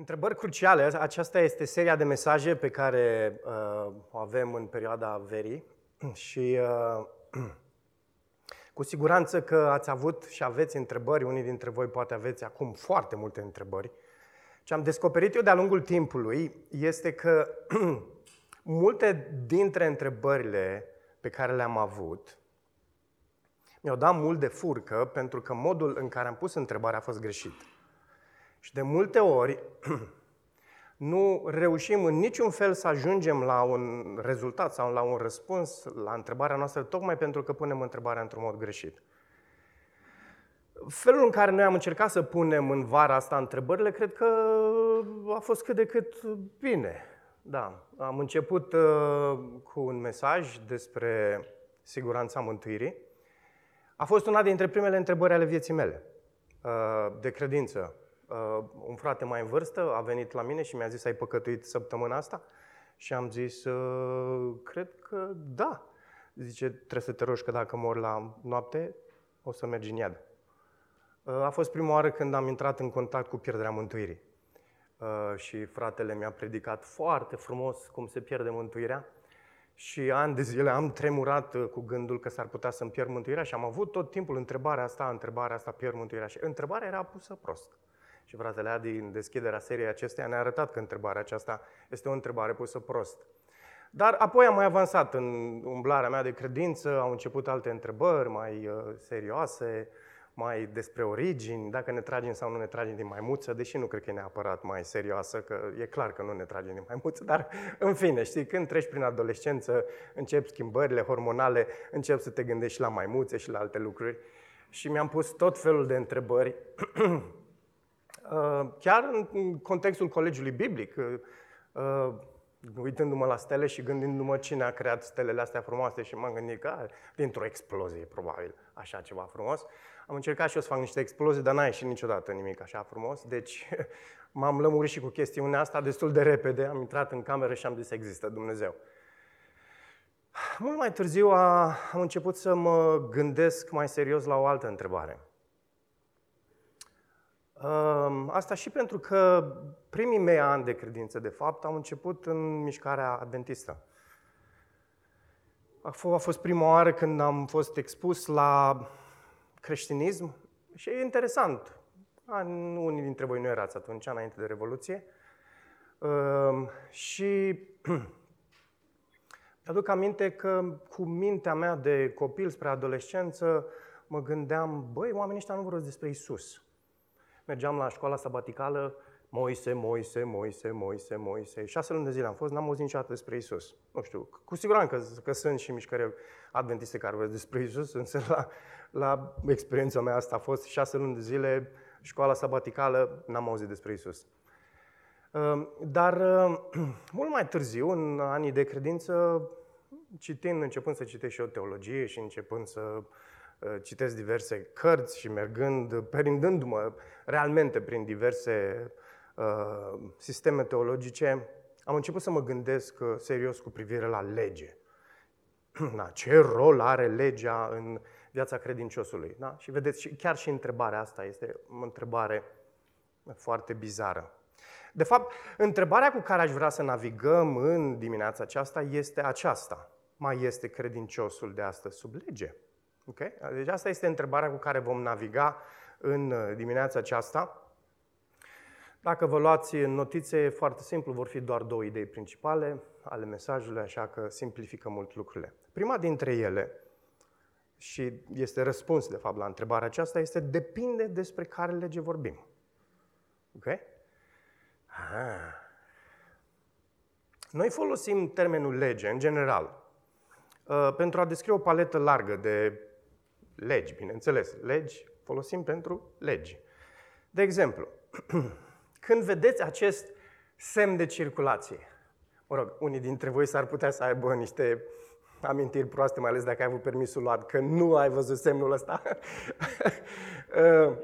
Întrebări cruciale. Aceasta este seria de mesaje pe care uh, o avem în perioada verii și uh, cu siguranță că ați avut și aveți întrebări. Unii dintre voi poate aveți acum foarte multe întrebări. Ce am descoperit eu de-a lungul timpului este că multe dintre întrebările pe care le-am avut mi-au dat mult de furcă pentru că modul în care am pus întrebarea a fost greșit. Și de multe ori nu reușim în niciun fel să ajungem la un rezultat sau la un răspuns la întrebarea noastră, tocmai pentru că punem întrebarea într-un mod greșit. Felul în care noi am încercat să punem în vara asta întrebările, cred că a fost cât de cât bine. Da, am început uh, cu un mesaj despre siguranța mântuirii. A fost una dintre primele întrebări ale vieții mele uh, de credință. Uh, un frate mai în vârstă a venit la mine și mi-a zis, ai păcătuit săptămâna asta? Și am zis, uh, cred că da. Zice, trebuie să te rogi că dacă mor la noapte, o să mergi în iad. Uh, a fost prima oară când am intrat în contact cu pierderea mântuirii. Și fratele mi-a predicat foarte frumos cum se pierde mântuirea. Și ani de zile am tremurat cu gândul că s-ar putea să-mi pierd mântuirea și am avut tot timpul întrebarea asta, întrebarea asta, pierd mântuirea. Și întrebarea era pusă prost. Și fratele Adi, în deschiderea seriei acesteia, ne-a arătat că întrebarea aceasta este o întrebare pusă prost. Dar apoi am mai avansat în umblarea mea de credință, au început alte întrebări mai uh, serioase, mai despre origini, dacă ne tragem sau nu ne tragem din maimuță, deși nu cred că e neapărat mai serioasă, că e clar că nu ne tragem din maimuță, dar în fine, știi, când treci prin adolescență, încep schimbările hormonale, încep să te gândești și la maimuțe și la alte lucruri. Și mi-am pus tot felul de întrebări Uh, chiar în contextul colegiului biblic, uh, uh, uitându-mă la stele și gândindu-mă cine a creat stelele astea frumoase și m-am gândit că dintr-o explozie, probabil, așa ceva frumos. Am încercat și eu să fac niște explozii, dar n-a ieșit niciodată nimic așa frumos, deci m-am lămurit și cu chestiunea asta destul de repede, am intrat în cameră și am zis există Dumnezeu. Mult mai târziu a, am început să mă gândesc mai serios la o altă întrebare – Asta și pentru că primii mei ani de credință, de fapt, au început în mișcarea adventistă. A fost prima oară când am fost expus la creștinism și e interesant. Unii dintre voi nu erați atunci, înainte de Revoluție. Și mi-aduc aminte că cu mintea mea de copil spre adolescență mă gândeam, băi, oamenii ăștia nu vorbesc despre Isus mergeam la școala sabaticală, Moise, Moise, Moise, Moise, Moise. Șase luni de zile am fost, n-am auzit niciodată despre Isus. Nu știu, cu siguranță că, că sunt și mișcări adventiste care vorbesc despre Isus, însă la, la experiența mea asta a fost șase luni de zile, școala sabaticală, n-am auzit despre Isus. Ehm, dar ehm, mult mai târziu, în anii de credință, citind, începând să citesc și o teologie și începând să Uh, citesc diverse cărți și mergând, perindându-mă realmente prin diverse uh, sisteme teologice, am început să mă gândesc uh, serios cu privire la lege. Da, ce rol are legea în viața credinciosului? Da? Și vedeți, chiar și întrebarea asta este o întrebare foarte bizară. De fapt, întrebarea cu care aș vrea să navigăm în dimineața aceasta este aceasta. Mai este credinciosul de astăzi sub lege? Okay? Deci asta este întrebarea cu care vom naviga în uh, dimineața aceasta. Dacă vă luați notițe, foarte simplu, vor fi doar două idei principale ale mesajului, așa că simplifică mult lucrurile. Prima dintre ele, și este răspuns, de fapt, la întrebarea aceasta, este depinde despre care lege vorbim. Ok? Ah. Noi folosim termenul lege, în general, uh, pentru a descrie o paletă largă de legi, bineînțeles. Legi folosim pentru legi. De exemplu, când vedeți acest semn de circulație, mă rog, unii dintre voi s-ar putea să aibă niște amintiri proaste, mai ales dacă ai avut permisul luat, că nu ai văzut semnul ăsta. Uh,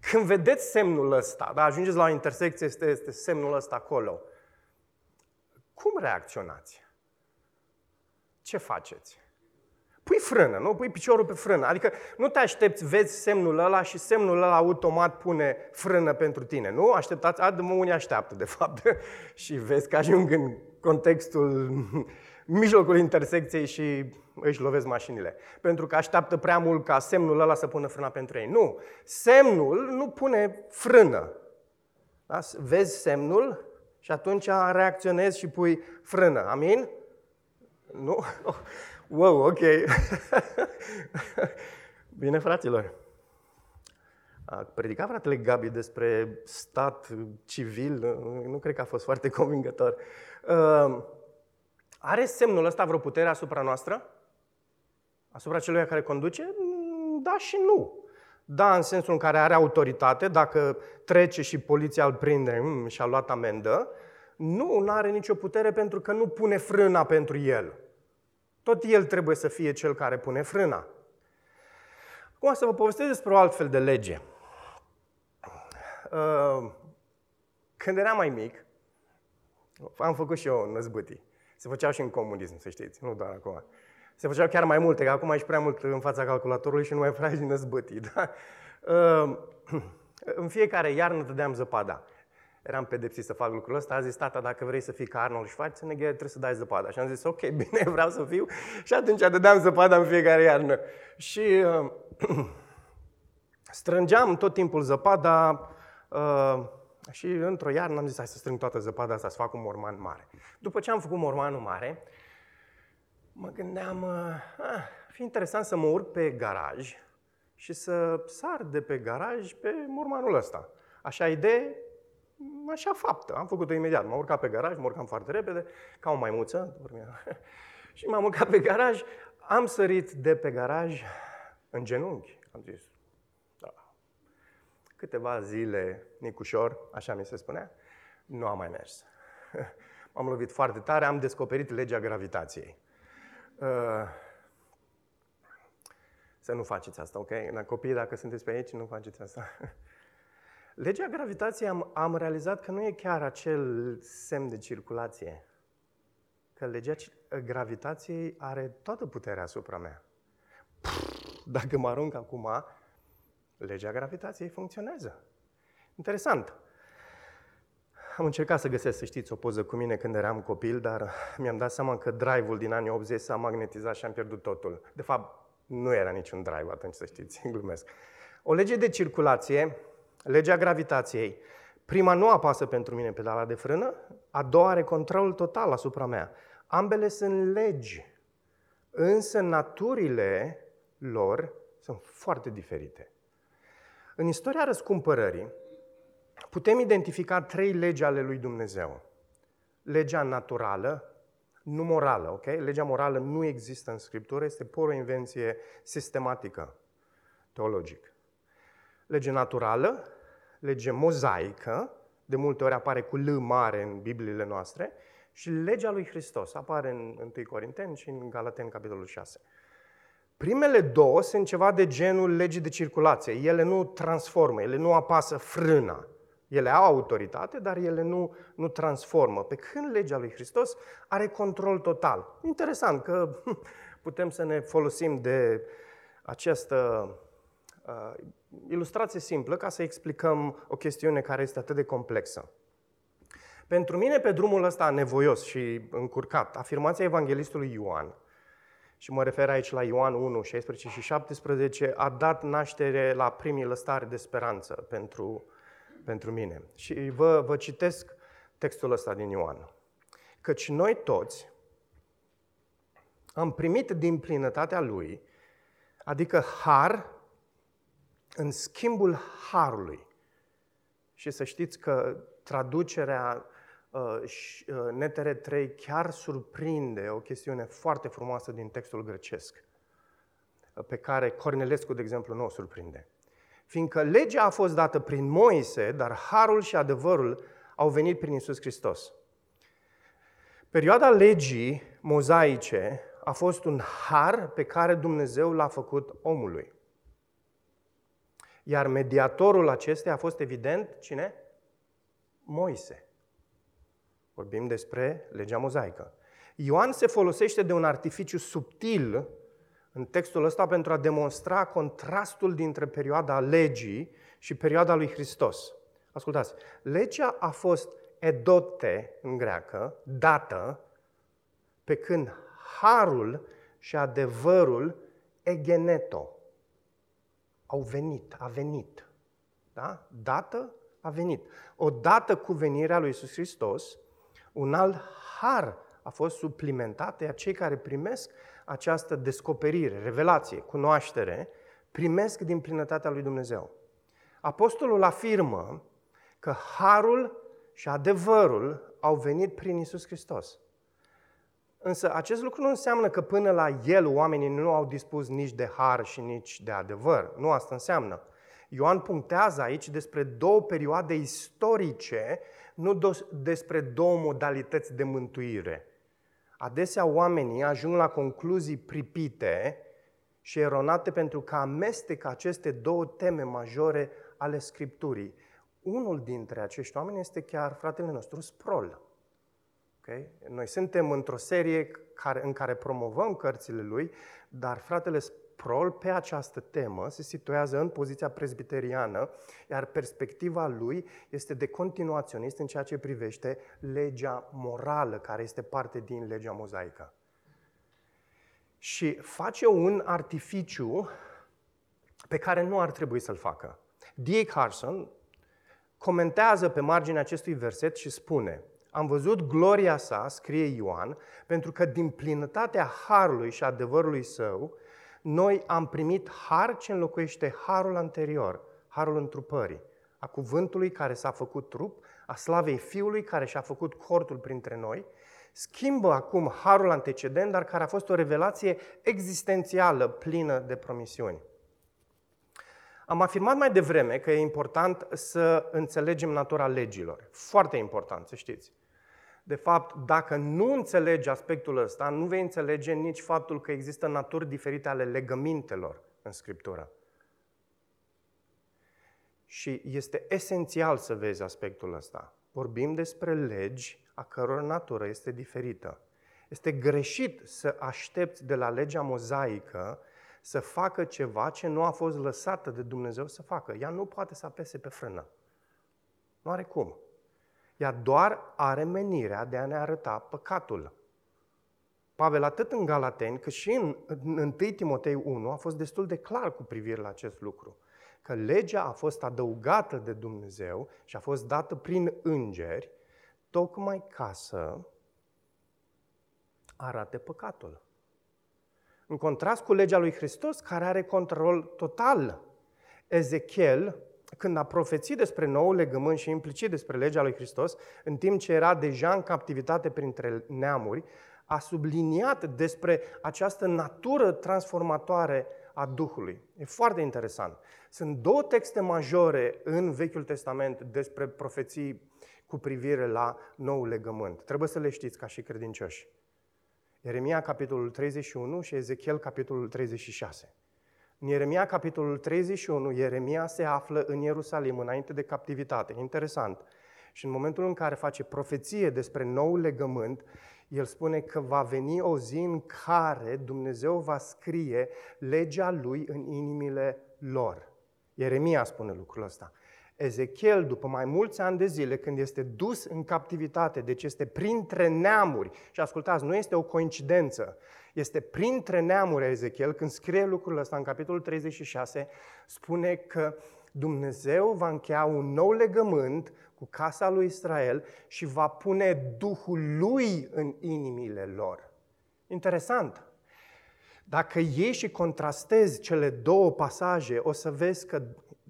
când vedeți semnul ăsta, da, ajungeți la o intersecție, este, este semnul ăsta acolo, cum reacționați? Ce faceți? Pui frână, nu? Pui piciorul pe frână. Adică nu te aștepți, vezi semnul ăla și semnul ăla automat pune frână pentru tine, nu? Așteptați, adă unii așteaptă, de fapt, și vezi că ajung în contextul, mijlocul intersecției și își lovesc mașinile. Pentru că așteaptă prea mult ca semnul ăla să pună frâna pentru ei. Nu, semnul nu pune frână. Da? Vezi semnul și atunci reacționezi și pui frână. Amin? Nu? Wow, ok. Bine, fraților. A predicat fratele Gabi despre stat civil, nu cred că a fost foarte convingător. Uh, are semnul ăsta vreo putere asupra noastră? Asupra celui care conduce? Da și nu. Da, în sensul în care are autoritate, dacă trece și poliția îl prinde mm, și a luat amendă, nu, nu are nicio putere pentru că nu pune frâna pentru el. Tot el trebuie să fie cel care pune frâna. Acum să vă povestesc despre o altfel de lege. Uh, când eram mai mic, am făcut și eu năzbâtii. Se făceau și în comunism, să știți, nu doar acum. Se făceau chiar mai multe, că acum ești prea mult în fața calculatorului și nu mai faci năzbâtii. Da? Uh, în fiecare iarnă dădeam zăpada eram pedepsit să fac lucrul ăsta, a zis tata, dacă vrei să fii ca Arnold Schwarzenegger, trebuie să dai zăpada. Și am zis, ok, bine, vreau să fiu. Și atunci dădeam zăpada în fiecare iarnă. Și uh, strângeam tot timpul zăpada uh, și într-o iarnă am zis, hai să strâng toată zăpada asta, să fac un morman mare. După ce am făcut mormanul mare, mă gândeam, uh, ah, fi interesant să mă urc pe garaj și să sar de pe garaj pe mormanul ăsta. Așa idee, așa faptă. Am făcut-o imediat. M-am urcat pe garaj, mă urcam foarte repede, ca o maimuță. și m-am urcat pe garaj, am sărit de pe garaj în genunchi. Am zis, da. Câteva zile, Nicușor, așa mi se spunea, nu am mai mers. M-am lovit foarte tare, am descoperit legea gravitației. Uh, să nu faceți asta, ok? La copii, dacă sunteți pe aici, nu faceți asta. Legea gravitației am, am realizat că nu e chiar acel semn de circulație. Că legea gravitației are toată puterea asupra mea. Dacă mă arunc acum, legea gravitației funcționează. Interesant. Am încercat să găsesc, să știți, o poză cu mine când eram copil, dar mi-am dat seama că drive-ul din anii 80 s-a magnetizat și am pierdut totul. De fapt, nu era niciun drive atunci, să știți, glumesc. O lege de circulație legea gravitației. Prima nu apasă pentru mine pedala de frână, a doua are control total asupra mea. Ambele sunt legi, însă naturile lor sunt foarte diferite. În istoria răscumpărării putem identifica trei legi ale lui Dumnezeu. Legea naturală, nu morală, ok? Legea morală nu există în Scriptură, este pur o invenție sistematică, teologică. Lege naturală, lege mozaică, de multe ori apare cu L mare în Bibliile noastre, și legea lui Hristos apare în 1 Corinteni și în Galateni, capitolul 6. Primele două sunt ceva de genul legii de circulație. Ele nu transformă, ele nu apasă frâna. Ele au autoritate, dar ele nu, nu transformă. Pe când legea lui Hristos are control total. Interesant că putem să ne folosim de această uh, ilustrație simplă ca să explicăm o chestiune care este atât de complexă. Pentru mine, pe drumul ăsta nevoios și încurcat, afirmația evanghelistului Ioan, și mă refer aici la Ioan 1, 16 și 17, a dat naștere la primii lăstari de speranță pentru, pentru mine. Și vă, vă citesc textul ăsta din Ioan. Căci noi toți am primit din plinătatea Lui, adică har în schimbul harului. Și să știți că traducerea uh, uh Netere 3 chiar surprinde o chestiune foarte frumoasă din textul grecesc, uh, pe care Cornelescu, de exemplu, nu o surprinde. Fiindcă legea a fost dată prin Moise, dar harul și adevărul au venit prin Isus Hristos. Perioada legii mozaice a fost un har pe care Dumnezeu l-a făcut omului. Iar mediatorul acesteia a fost evident cine? Moise. Vorbim despre legea mozaică. Ioan se folosește de un artificiu subtil în textul ăsta pentru a demonstra contrastul dintre perioada legii și perioada lui Hristos. Ascultați, legea a fost edote în greacă, dată, pe când harul și adevărul egeneto au venit, a venit. Da? Dată a venit. Odată cu venirea lui Iisus Hristos, un alt har a fost suplimentat, iar cei care primesc această descoperire, revelație, cunoaștere, primesc din plinătatea lui Dumnezeu. Apostolul afirmă că harul și adevărul au venit prin Isus Hristos. Însă acest lucru nu înseamnă că până la el oamenii nu au dispus nici de har și nici de adevăr. Nu asta înseamnă. Ioan punctează aici despre două perioade istorice, nu despre două modalități de mântuire. Adesea oamenii ajung la concluzii pripite și eronate pentru că amestecă aceste două teme majore ale Scripturii. Unul dintre acești oameni este chiar fratele nostru Sprol. Okay? Noi suntem într-o serie care, în care promovăm cărțile lui, dar fratele Sproul pe această temă se situează în poziția presbiteriană, iar perspectiva lui este de continuaționist în ceea ce privește legea morală, care este parte din legea mozaică. Și face un artificiu pe care nu ar trebui să-l facă. D.A. Carson comentează pe marginea acestui verset și spune Am văzut gloria sa, scrie Ioan, pentru că din plinătatea harului și adevărului său, noi am primit har ce înlocuiește harul anterior, harul întrupării, a cuvântului care s-a făcut trup, a slavei Fiului care și-a făcut cortul printre noi, schimbă acum harul antecedent, dar care a fost o revelație existențială, plină de promisiuni. Am afirmat mai devreme că e important să înțelegem natura legilor. Foarte important, să știți. De fapt, dacă nu înțelegi aspectul ăsta, nu vei înțelege nici faptul că există naturi diferite ale legămintelor în Scriptură. Și este esențial să vezi aspectul ăsta. Vorbim despre legi a căror natură este diferită. Este greșit să aștepți de la legea mozaică să facă ceva ce nu a fost lăsată de Dumnezeu să facă. Ea nu poate să apese pe frână. Nu are cum. Ea doar are menirea de a ne arăta păcatul. Pavel, atât în Galateni, cât și în 1 Timotei 1, a fost destul de clar cu privire la acest lucru. Că legea a fost adăugată de Dumnezeu și a fost dată prin îngeri, tocmai ca să arate păcatul. În contrast cu legea lui Hristos, care are control total. Ezechiel când a profețit despre nou legământ și implicit despre legea lui Hristos, în timp ce era deja în captivitate printre neamuri, a subliniat despre această natură transformatoare a Duhului. E foarte interesant. Sunt două texte majore în Vechiul Testament despre profeții cu privire la nou legământ. Trebuie să le știți ca și credincioși. Ieremia, capitolul 31 și Ezechiel, capitolul 36. În Ieremia, capitolul 31, Ieremia se află în Ierusalim înainte de captivitate. Interesant. Și în momentul în care face profeție despre nou legământ, el spune că va veni o zi în care Dumnezeu va scrie legea lui în inimile lor. Ieremia spune lucrul ăsta. Ezechiel, după mai mulți ani de zile, când este dus în captivitate, deci este printre neamuri, și ascultați, nu este o coincidență, este printre neamuri Ezechiel, când scrie lucrul ăsta în capitolul 36, spune că Dumnezeu va încheia un nou legământ cu casa lui Israel și va pune Duhul lui în inimile lor. Interesant. Dacă ieși și contrastezi cele două pasaje, o să vezi că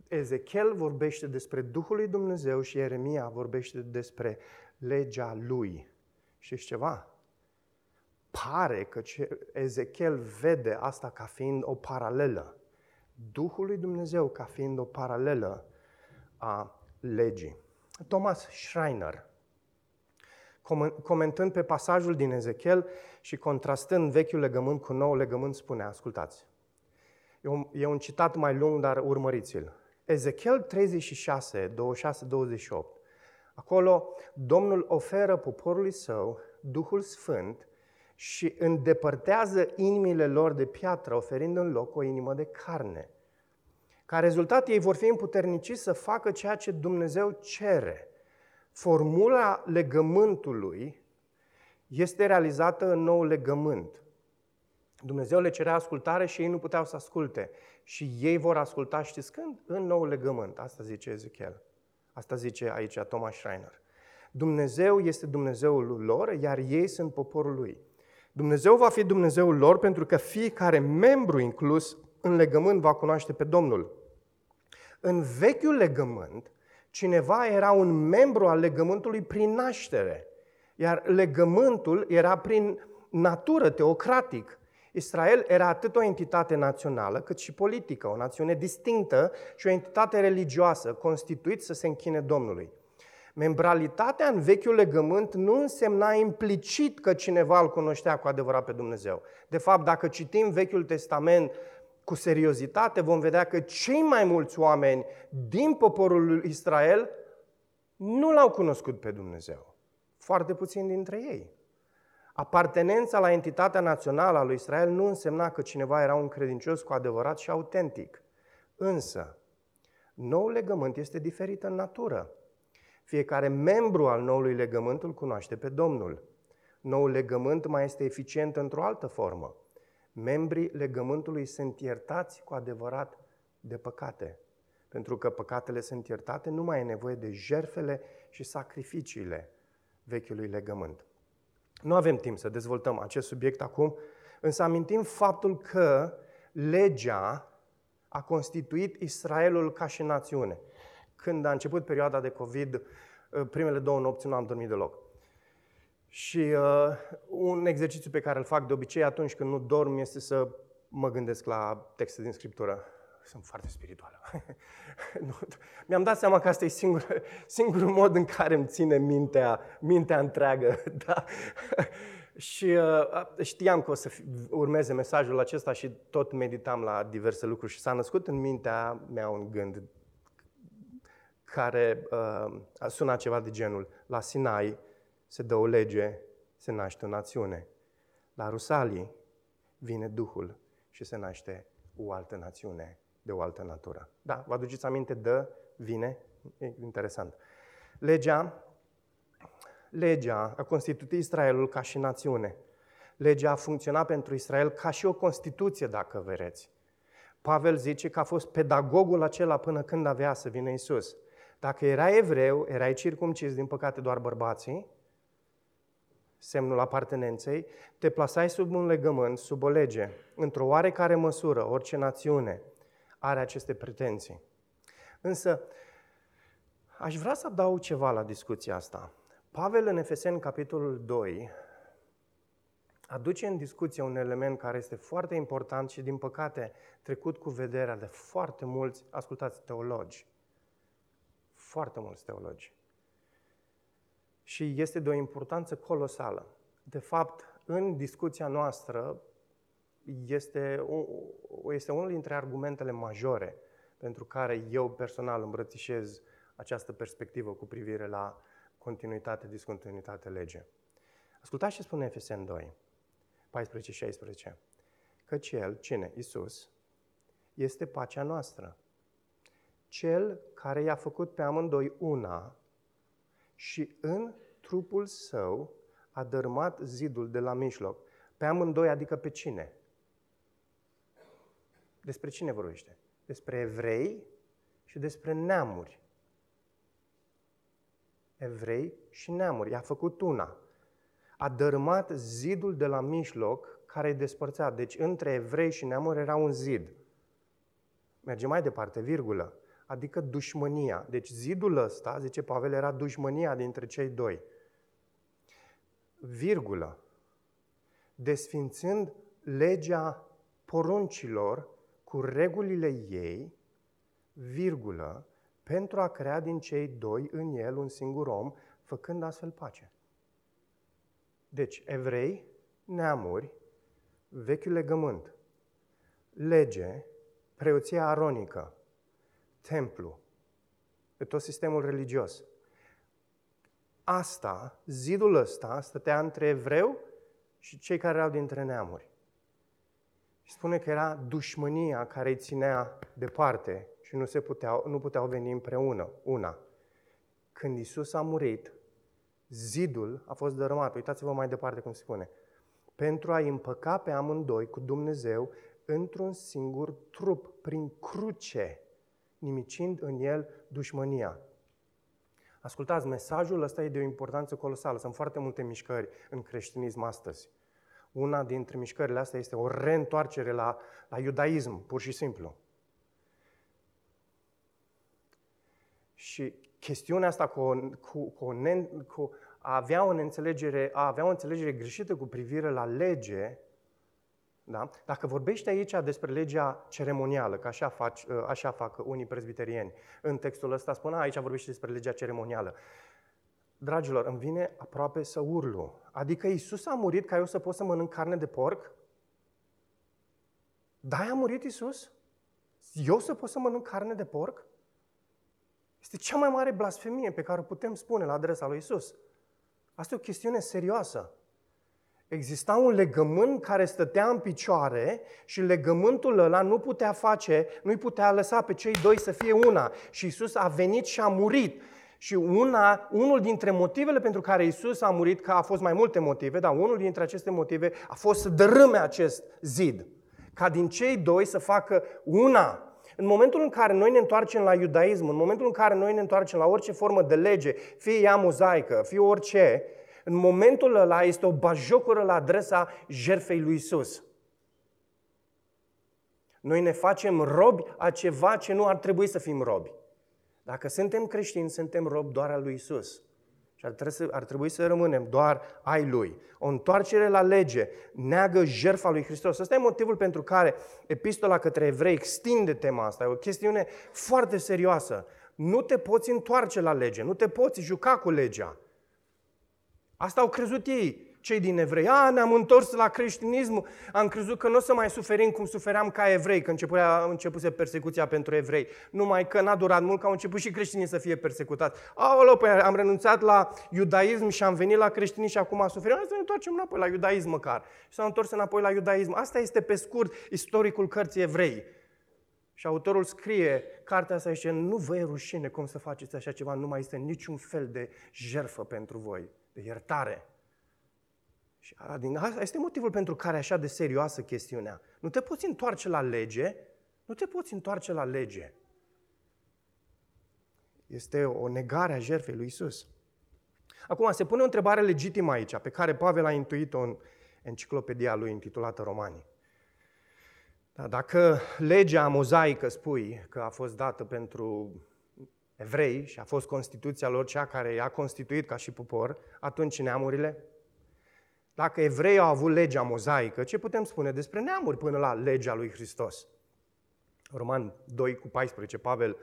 Ezechiel vorbește despre Duhul lui Dumnezeu și Ieremia vorbește despre legea lui. Și ceva? Pare că Ezechiel vede asta ca fiind o paralelă. Duhul lui Dumnezeu ca fiind o paralelă a legii. Thomas Schreiner, comentând pe pasajul din Ezechiel și contrastând vechiul legământ cu nou legământ, spune, ascultați, e un, e un citat mai lung, dar urmăriți-l. Ezechiel 36, 26-28. Acolo Domnul oferă poporului său Duhul Sfânt și îndepărtează inimile lor de piatră, oferind în loc o inimă de carne. Ca rezultat, ei vor fi împuterniciți să facă ceea ce Dumnezeu cere. Formula legământului este realizată în nou legământ. Dumnezeu le cerea ascultare și ei nu puteau să asculte. Și ei vor asculta, știți când? În nou legământ. Asta zice Ezechiel. Asta zice aici Thomas Schreiner. Dumnezeu este Dumnezeul lor, iar ei sunt poporul lui. Dumnezeu va fi Dumnezeul lor pentru că fiecare membru inclus în legământ va cunoaște pe Domnul. În vechiul legământ, cineva era un membru al legământului prin naștere, iar legământul era prin natură, teocratic. Israel era atât o entitate națională, cât și politică, o națiune distinctă și o entitate religioasă, constituit să se închine Domnului. Membralitatea în vechiul legământ nu însemna implicit că cineva îl cunoștea cu adevărat pe Dumnezeu. De fapt, dacă citim Vechiul Testament cu seriozitate, vom vedea că cei mai mulți oameni din poporul lui Israel nu l-au cunoscut pe Dumnezeu. Foarte puțini dintre ei. Apartenența la entitatea națională a lui Israel nu însemna că cineva era un credincios cu adevărat și autentic. Însă, nou legământ este diferit în natură. Fiecare membru al noului legământ îl cunoaște pe Domnul. Noul legământ mai este eficient într-o altă formă. Membrii legământului sunt iertați cu adevărat de păcate. Pentru că păcatele sunt iertate, nu mai e nevoie de jerfele și sacrificiile vechiului legământ. Nu avem timp să dezvoltăm acest subiect acum, însă amintim faptul că legea a constituit Israelul ca și națiune. Când a început perioada de COVID, uh, primele două nopți nu am dormit deloc. Și uh, un exercițiu pe care îl fac de obicei atunci când nu dorm este să mă gândesc la texte din Scriptură. Sunt foarte spirituală. Mi-am dat seama că asta e singur, singurul mod în care îmi ține mintea, mintea întreagă. Da? și uh, știam că o să urmeze mesajul acesta și tot meditam la diverse lucruri și s-a născut în mintea mea un gând care uh, sunat ceva de genul La Sinai se dă o lege, se naște o națiune. La Rusalii vine Duhul și se naște o altă națiune de o altă natură. Da, vă aduceți aminte de vine? E interesant. Legea, legea a constituit Israelul ca și națiune. Legea a funcționat pentru Israel ca și o constituție, dacă vreți. Pavel zice că a fost pedagogul acela până când avea să vină Isus. Dacă erai evreu, erai circumcis, din păcate doar bărbații, semnul apartenenței, te plasai sub un legământ, sub o lege. Într-o oarecare măsură, orice națiune are aceste pretenții. Însă, aș vrea să adaug ceva la discuția asta. Pavel în Efeseni, capitolul 2, aduce în discuție un element care este foarte important și, din păcate, trecut cu vederea de foarte mulți, ascultați, teologi foarte mulți teologi. Și este de o importanță colosală. De fapt, în discuția noastră este, este unul dintre argumentele majore pentru care eu personal îmbrățișez această perspectivă cu privire la continuitate, discontinuitate, lege. Ascultați ce spune Efesen 2, 14-16. Căci El, cine? Isus, este pacea noastră cel care i-a făcut pe amândoi una și în trupul său a dărmat zidul de la mijloc. Pe amândoi, adică pe cine? Despre cine vorbește? Despre evrei și despre neamuri. Evrei și neamuri. I-a făcut una. A dărmat zidul de la mijloc care îi despărțea. Deci între evrei și neamuri era un zid. Merge mai departe, virgulă adică dușmânia. Deci zidul ăsta, zice Pavel, era dușmânia dintre cei doi. Virgulă. Desfințând legea poruncilor cu regulile ei, virgulă, pentru a crea din cei doi în el un singur om, făcând astfel pace. Deci, evrei, neamuri, vechiul legământ, lege, preoția aronică, templu, pe tot sistemul religios. Asta, zidul ăsta, stătea între evreu și cei care erau dintre neamuri. Și spune că era dușmânia care îi ținea departe și nu, se puteau, nu puteau veni împreună, una. Când Isus a murit, zidul a fost dărâmat. Uitați-vă mai departe cum spune. Pentru a împăca pe amândoi cu Dumnezeu într-un singur trup, prin cruce, nimicind în el dușmânia. Ascultați, mesajul ăsta e de o importanță colosală. Sunt foarte multe mișcări în creștinism astăzi. Una dintre mișcările astea este o reîntoarcere la, la iudaism, pur și simplu. Și chestiunea asta cu, o, cu, cu, o, cu a avea o înțelegere, a avea o înțelegere greșită cu privire la lege, da? Dacă vorbești aici despre legea ceremonială, că așa, faci, ă, așa fac unii prezbiterieni, în textul ăsta spune, aici vorbește despre legea ceremonială. Dragilor, îmi vine aproape să urlu. Adică Isus a murit ca eu să pot să mănânc carne de porc? Da, a murit Isus? Eu să pot să mănânc carne de porc? Este cea mai mare blasfemie pe care o putem spune la adresa lui Isus. Asta e o chestiune serioasă. Exista un legământ care stătea în picioare și legământul ăla nu putea face, nu-i putea lăsa pe cei doi să fie una. Și Isus a venit și a murit. Și una, unul dintre motivele pentru care Isus a murit, că a fost mai multe motive, dar unul dintre aceste motive a fost să dărâme acest zid. Ca din cei doi să facă una. În momentul în care noi ne întoarcem la iudaism, în momentul în care noi ne întoarcem la orice formă de lege, fie ea mozaică, fie orice, în momentul ăla este o bajocură la adresa jerfei lui Isus. Noi ne facem robi a ceva ce nu ar trebui să fim robi. Dacă suntem creștini, suntem robi doar al lui Isus. Și ar trebui, să, ar trebui să rămânem doar ai Lui. O întoarcere la lege neagă jertfa lui Hristos. Ăsta e motivul pentru care epistola către evrei extinde tema asta. E o chestiune foarte serioasă. Nu te poți întoarce la lege, nu te poți juca cu legea. Asta au crezut ei, cei din evrei. A, ne-am întors la creștinism, am crezut că nu o să mai suferim cum sufeream ca evrei, când începuse, începuse persecuția pentru evrei. Numai că n-a durat mult, că au început și creștinii să fie persecutați. Aoleu, păi am renunțat la iudaism și am venit la creștinism și acum suferim. Hai să ne întoarcem înapoi la iudaism măcar. Și s-au întors înapoi la iudaism. Asta este pe scurt istoricul cărții evrei. Și autorul scrie, cartea asta zice, nu vă e rușine cum să faceți așa ceva, nu mai este niciun fel de jerfă pentru voi de iertare. Și din asta este motivul pentru care așa de serioasă chestiunea. Nu te poți întoarce la lege, nu te poți întoarce la lege. Este o negare a jertfei lui Isus. Acum, se pune o întrebare legitimă aici, pe care Pavel a intuit-o în enciclopedia lui intitulată Romanii. Da, dacă legea mozaică spui că a fost dată pentru evrei și a fost Constituția lor cea care i-a constituit ca și popor, atunci neamurile? Dacă evreii au avut legea mozaică, ce putem spune despre neamuri până la legea lui Hristos? Roman 2 cu 14, Pavel,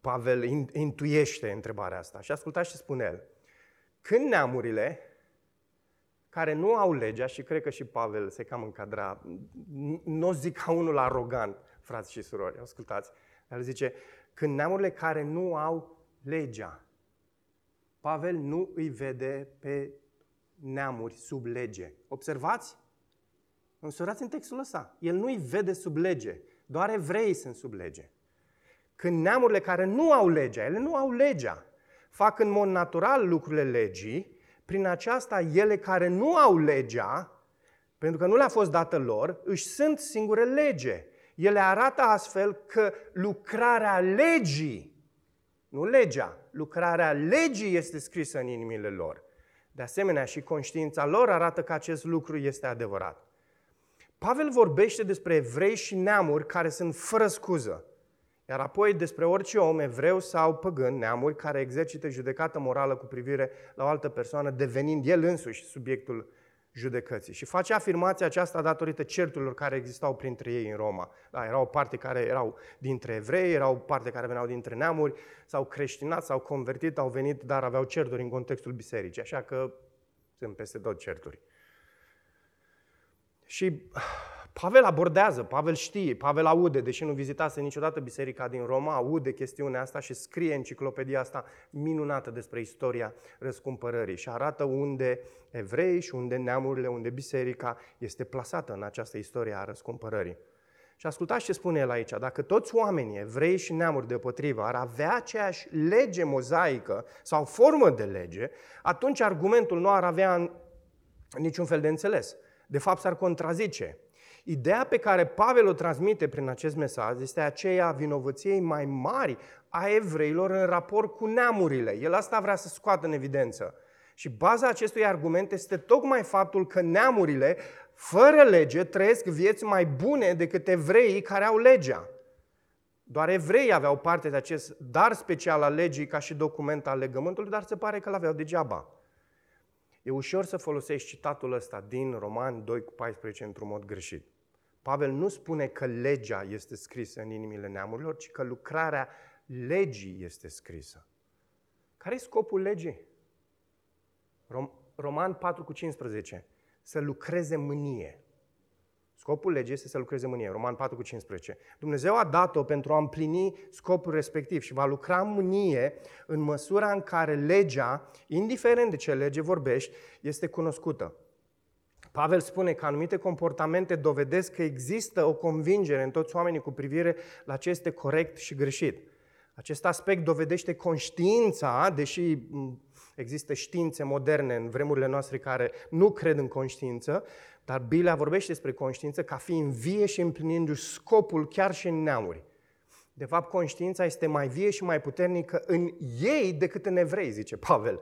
Pavel intuiește întrebarea asta și ascultați ce spune el. Când neamurile care nu au legea, și cred că și Pavel se cam încadra, nu zic ca unul arogant, frați și surori, ascultați, el zice, când neamurile care nu au legea, Pavel nu îi vede pe neamuri sub lege. Observați? Măsurați în textul ăsta. El nu îi vede sub lege. Doar evrei sunt sub lege. Când neamurile care nu au legea, ele nu au legea, fac în mod natural lucrurile legii, prin aceasta ele care nu au legea, pentru că nu le-a fost dată lor, își sunt singure lege. Ele arată astfel că lucrarea legii, nu legea, lucrarea legii este scrisă în inimile lor. De asemenea, și conștiința lor arată că acest lucru este adevărat. Pavel vorbește despre evrei și neamuri care sunt fără scuză, iar apoi despre orice om, evreu sau păgân, neamuri care exercită judecată morală cu privire la o altă persoană, devenind el însuși subiectul judecății. Și face afirmația aceasta datorită certurilor care existau printre ei în Roma. Da, era o parte care erau dintre evrei, era o parte care veneau dintre neamuri, s-au creștinat, s-au convertit, au venit, dar aveau certuri în contextul bisericii. Așa că sunt peste tot certuri. Și Pavel abordează, Pavel știe, Pavel aude, deși nu vizitase niciodată biserica din Roma, aude chestiunea asta și scrie enciclopedia asta minunată despre istoria răscumpărării și arată unde evrei și unde neamurile, unde biserica este plasată în această istorie a răscumpărării. Și ascultați ce spune el aici. Dacă toți oamenii, evrei și neamuri deopotrivă, ar avea aceeași lege mozaică sau formă de lege, atunci argumentul nu ar avea niciun fel de înțeles. De fapt, s-ar contrazice. Ideea pe care Pavel o transmite prin acest mesaj este aceea a vinovăției mai mari a evreilor în raport cu neamurile. El asta vrea să scoată în evidență. Și baza acestui argument este tocmai faptul că neamurile, fără lege, trăiesc vieți mai bune decât evreii care au legea. Doar evreii aveau parte de acest dar special al legii ca și document al legământului, dar se pare că l-aveau degeaba. E ușor să folosești citatul ăsta din Roman 2 cu 14 într-un mod greșit. Pavel nu spune că legea este scrisă în inimile neamurilor, ci că lucrarea legii este scrisă. Care e scopul legii? Roman 4 cu 15. Să lucreze mânie. Scopul legii este să lucreze mânie. Roman 4 cu 15. Dumnezeu a dat-o pentru a împlini scopul respectiv și va lucra mânie în măsura în care legea, indiferent de ce lege vorbești, este cunoscută. Pavel spune că anumite comportamente dovedesc că există o convingere în toți oamenii cu privire la ce este corect și greșit. Acest aspect dovedește conștiința, deși există științe moderne în vremurile noastre care nu cred în conștiință, dar Biblia vorbește despre conștiință ca fiind vie și împlinindu-și scopul chiar și în neamuri. De fapt, conștiința este mai vie și mai puternică în ei decât în evrei, zice Pavel.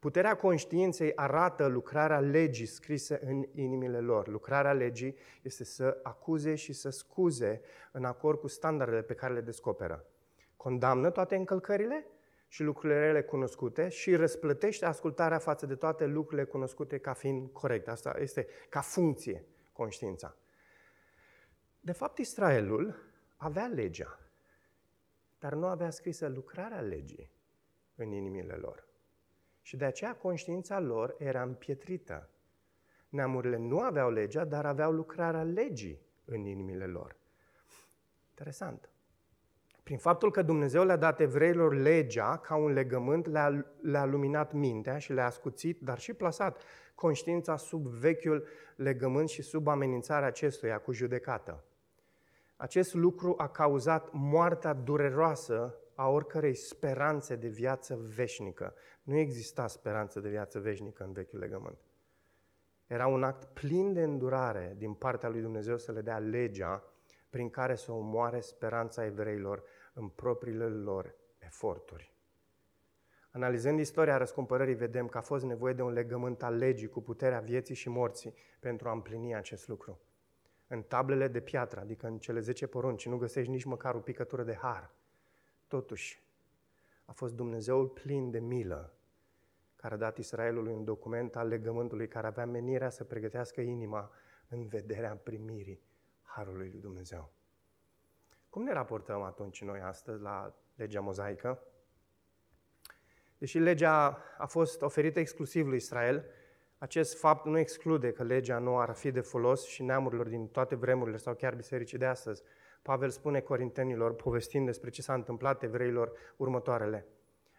Puterea conștiinței arată lucrarea legii scrise în inimile lor. Lucrarea legii este să acuze și să scuze în acord cu standardele pe care le descoperă. Condamnă toate încălcările și lucrurile rele cunoscute și răsplătește ascultarea față de toate lucrurile cunoscute ca fiind corecte. Asta este ca funcție conștiința. De fapt, Israelul avea legea, dar nu avea scrisă lucrarea legii în inimile lor. Și de aceea conștiința lor era împietrită. Neamurile nu aveau legea, dar aveau lucrarea legii în inimile lor. Interesant. Prin faptul că Dumnezeu le-a dat evreilor legea ca un legământ, le-a, le-a luminat mintea și le-a ascuțit, dar și plasat conștiința sub vechiul legământ și sub amenințarea acestuia cu judecată. Acest lucru a cauzat moartea dureroasă a oricărei speranțe de viață veșnică. Nu exista speranță de viață veșnică în vechiul legământ. Era un act plin de îndurare din partea lui Dumnezeu să le dea legea prin care să omoare speranța evreilor în propriile lor eforturi. Analizând istoria răscumpărării, vedem că a fost nevoie de un legământ al legii cu puterea vieții și morții pentru a împlini acest lucru. În tablele de piatră, adică în cele 10 porunci, nu găsești nici măcar o picătură de har. Totuși, a fost Dumnezeul plin de milă care a dat Israelului un document al legământului care avea menirea să pregătească inima în vederea primirii Harului lui Dumnezeu. Cum ne raportăm atunci noi astăzi la legea mozaică? Deși legea a fost oferită exclusiv lui Israel, acest fapt nu exclude că legea nu ar fi de folos și neamurilor din toate vremurile sau chiar bisericii de astăzi. Pavel spune corintenilor, povestind despre ce s-a întâmplat evreilor, următoarele.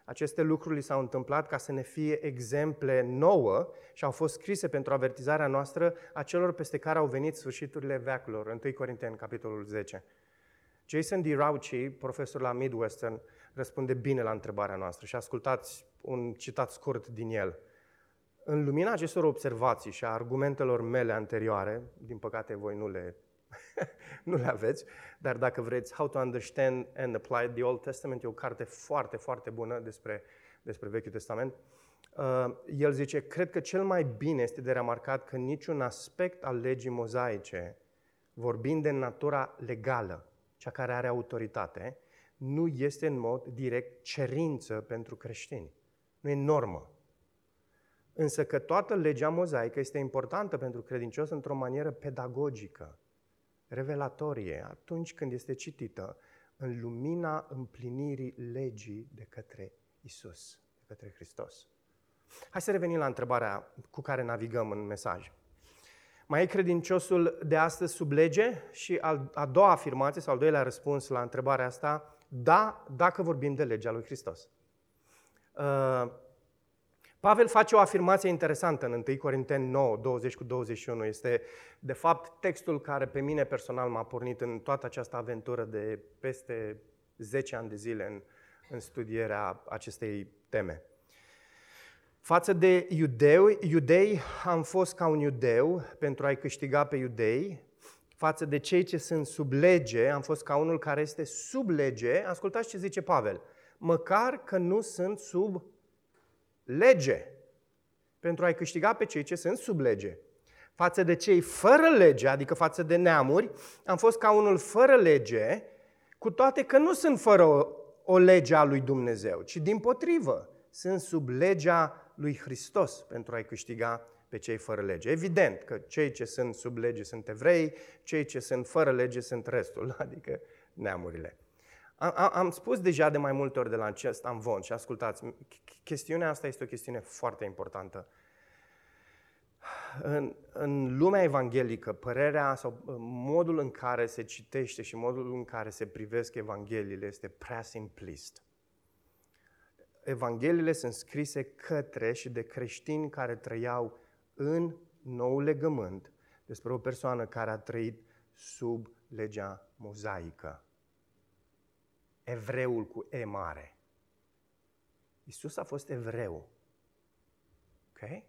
Aceste lucruri li s-au întâmplat ca să ne fie exemple nouă și au fost scrise pentru avertizarea noastră a celor peste care au venit sfârșiturile veacurilor. 1 Corinteni, capitolul 10. Jason D. Rauchi, profesor la Midwestern, răspunde bine la întrebarea noastră și ascultați un citat scurt din el. În lumina acestor observații și a argumentelor mele anterioare, din păcate voi nu le nu le aveți, dar dacă vreți How to Understand and Apply the Old Testament, e o carte foarte, foarte bună despre, despre Vechiul Testament. Uh, el zice, cred că cel mai bine este de remarcat că niciun aspect al legii mozaice, vorbind de natura legală, cea care are autoritate, nu este în mod direct cerință pentru creștini. Nu e normă. Însă că toată legea mozaică este importantă pentru credincios într-o manieră pedagogică revelatorie atunci când este citită în lumina împlinirii legii de către Isus, de către Hristos. Hai să revenim la întrebarea cu care navigăm în mesaj. Mai e credinciosul de astăzi sub lege? Și a doua afirmație sau al doilea răspuns la întrebarea asta, da, dacă vorbim de legea lui Hristos. Uh, Pavel face o afirmație interesantă în 1 Corinteni 9, 20 cu 21. Este, de fapt, textul care pe mine personal m-a pornit în toată această aventură de peste 10 ani de zile în, în studierea acestei teme. Față de iudeu, iudei am fost ca un iudeu pentru a-i câștiga pe iudei. Față de cei ce sunt sub lege, am fost ca unul care este sub lege. Ascultați ce zice Pavel. Măcar că nu sunt sub lege. Pentru a-i câștiga pe cei ce sunt sub lege. Față de cei fără lege, adică față de neamuri, am fost ca unul fără lege, cu toate că nu sunt fără o, o lege a lui Dumnezeu, ci din potrivă, sunt sub legea lui Hristos pentru a-i câștiga pe cei fără lege. Evident că cei ce sunt sub lege sunt evrei, cei ce sunt fără lege sunt restul, adică neamurile. Am, am spus deja de mai multe ori de la acest amvon și ascultați, chestiunea asta este o chestiune foarte importantă. În, în lumea evanghelică, părerea sau uh, modul în care se citește și modul în care se privesc evangheliile este prea simplist. Evangheliile sunt scrise către și de creștini care trăiau în nou legământ despre o persoană care a trăit sub legea mozaică. Evreul cu E mare. Isus a fost evreu. Ok?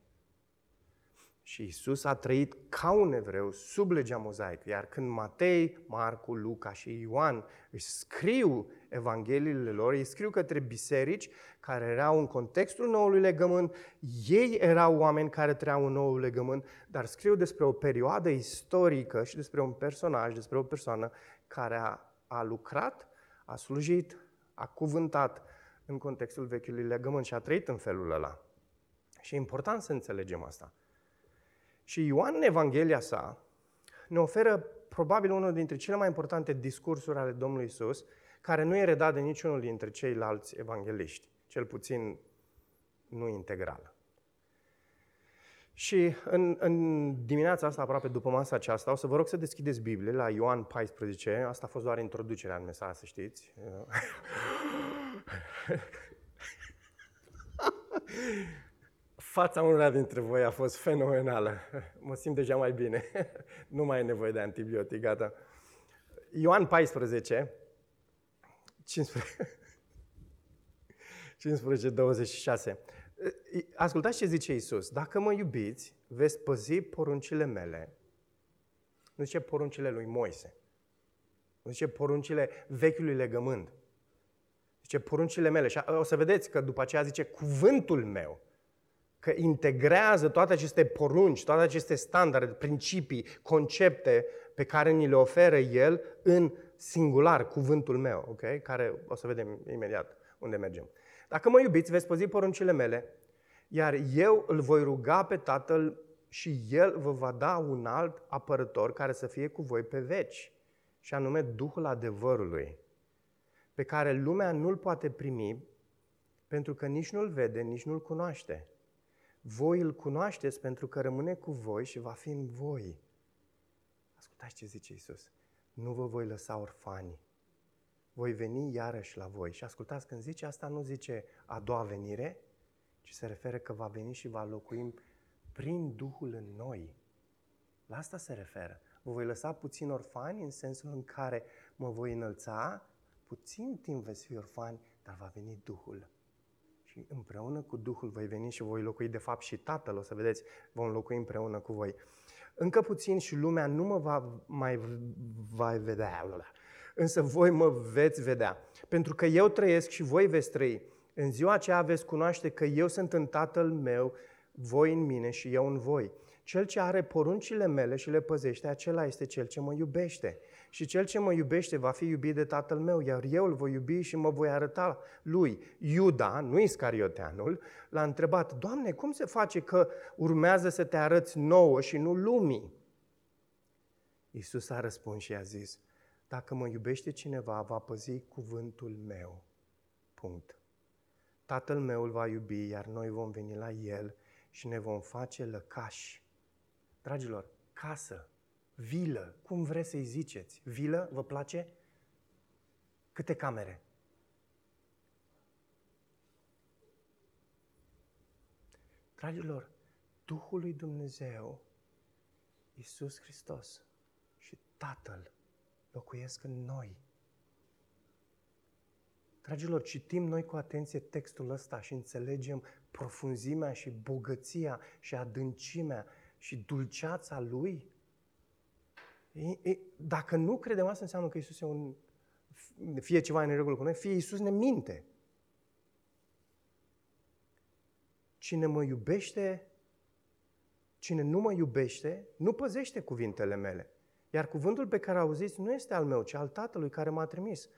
Și Isus a trăit ca un evreu sub legea mozaică. Iar când Matei, Marcu, Luca și Ioan își scriu evangheliile lor, ei scriu către biserici care erau în contextul noului legământ, ei erau oameni care trăiau în noul legământ, dar scriu despre o perioadă istorică și despre un personaj, despre o persoană care a, a lucrat, a slujit, a cuvântat în contextul vechiului legământ și a trăit în felul ăla. Și e important să înțelegem asta. Și Ioan în Evanghelia sa ne oferă probabil unul dintre cele mai importante discursuri ale Domnului Isus, care nu e redat de niciunul dintre ceilalți evangeliști, cel puțin nu integral. Și în, în dimineața asta, aproape după masa aceasta, o să vă rog să deschideți Biblie la Ioan 14. Asta a fost doar introducerea în mesaj, să știți. Fața unora dintre voi a fost fenomenală. Mă simt deja mai bine. nu mai e nevoie de antibiotic, gata. Ioan 14, 15, 15 26. Ascultați ce zice Isus. Dacă mă iubiți, veți păzi poruncile mele. Nu zice poruncile lui Moise. Nu zice poruncile vechiului legământ. Zice poruncile mele. Și o să vedeți că după aceea zice cuvântul meu că integrează toate aceste porunci, toate aceste standarde, principii, concepte pe care ni le oferă El în singular, cuvântul meu, ok? Care o să vedem imediat unde mergem. Dacă mă iubiți, veți păzi poruncile mele, iar eu îl voi ruga pe Tatăl și El vă va da un alt apărător care să fie cu voi pe veci, și anume Duhul adevărului, pe care lumea nu-l poate primi pentru că nici nu-l vede, nici nu-l cunoaște. Voi îl cunoașteți pentru că rămâne cu voi și va fi în voi. Ascultați ce zice Isus. Nu vă voi lăsa orfani. Voi veni iarăși la voi. Și ascultați, când zice asta, nu zice a doua venire, ci se referă că va veni și va locui prin Duhul în noi. La asta se referă. Vă voi lăsa puțin orfani în sensul în care mă voi înălța, puțin timp veți fi orfani, dar va veni Duhul și împreună cu Duhul voi veni și voi locui, de fapt și Tatăl, o să vedeți, vom locui împreună cu voi. Încă puțin și lumea nu mă va mai va vedea, însă voi mă veți vedea. Pentru că eu trăiesc și voi veți trăi. În ziua aceea veți cunoaște că eu sunt în Tatăl meu, voi în mine și eu în voi. Cel ce are poruncile mele și le păzește, acela este cel ce mă iubește. Și cel ce mă iubește va fi iubit de tatăl meu, iar eu îl voi iubi și mă voi arăta lui. Iuda, nu Iscarioteanul, l-a întrebat, Doamne, cum se face că urmează să te arăți nouă și nu lumii? Iisus a răspuns și a zis, dacă mă iubește cineva, va păzi cuvântul meu. Punct. Tatăl meu îl va iubi, iar noi vom veni la el și ne vom face lăcași. Dragilor, casă, vilă, cum vreți să-i ziceți. Vilă, vă place? Câte camere? Dragilor, Duhul lui Dumnezeu, Iisus Hristos și Tatăl locuiesc în noi. Dragilor, citim noi cu atenție textul ăsta și înțelegem profunzimea și bogăția și adâncimea și dulceața lui. Dacă nu credem asta, înseamnă că Isus e un, fie ceva în regulă cu noi, fie Isus ne minte. Cine mă iubește, cine nu mă iubește, nu păzește cuvintele mele. Iar cuvântul pe care auziți nu este al meu, ci al Tatălui care m-a trimis.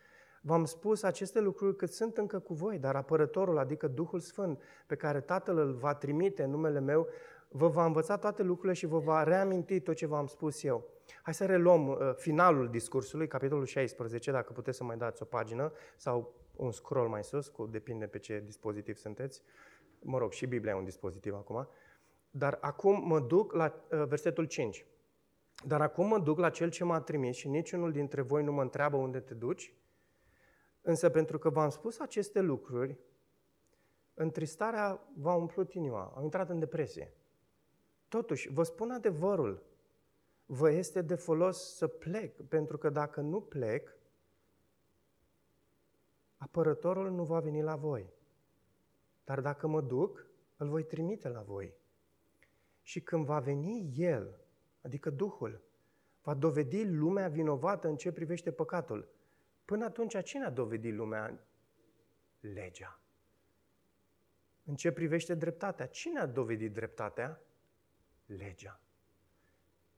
V-am spus aceste lucruri cât sunt încă cu voi, dar apărătorul, adică Duhul Sfânt, pe care Tatăl îl va trimite în numele meu, vă va învăța toate lucrurile și vă va reaminti tot ce v-am spus eu. Hai să reluăm uh, finalul discursului, capitolul 16, dacă puteți să mai dați o pagină sau un scroll mai sus, cu, depinde pe ce dispozitiv sunteți. Mă rog, și Biblia e un dispozitiv acum. Dar acum mă duc la uh, versetul 5. Dar acum mă duc la cel ce m-a trimis și niciunul dintre voi nu mă întreabă unde te duci, însă pentru că v-am spus aceste lucruri, întristarea v-a umplut inima, am intrat în depresie. Totuși, vă spun adevărul, vă este de folos să plec, pentru că dacă nu plec, apărătorul nu va veni la voi. Dar dacă mă duc, îl voi trimite la voi. Și când va veni El, adică Duhul, va dovedi lumea vinovată în ce privește păcatul. Până atunci, cine a dovedit lumea legea? În ce privește dreptatea? Cine a dovedit dreptatea? Legea.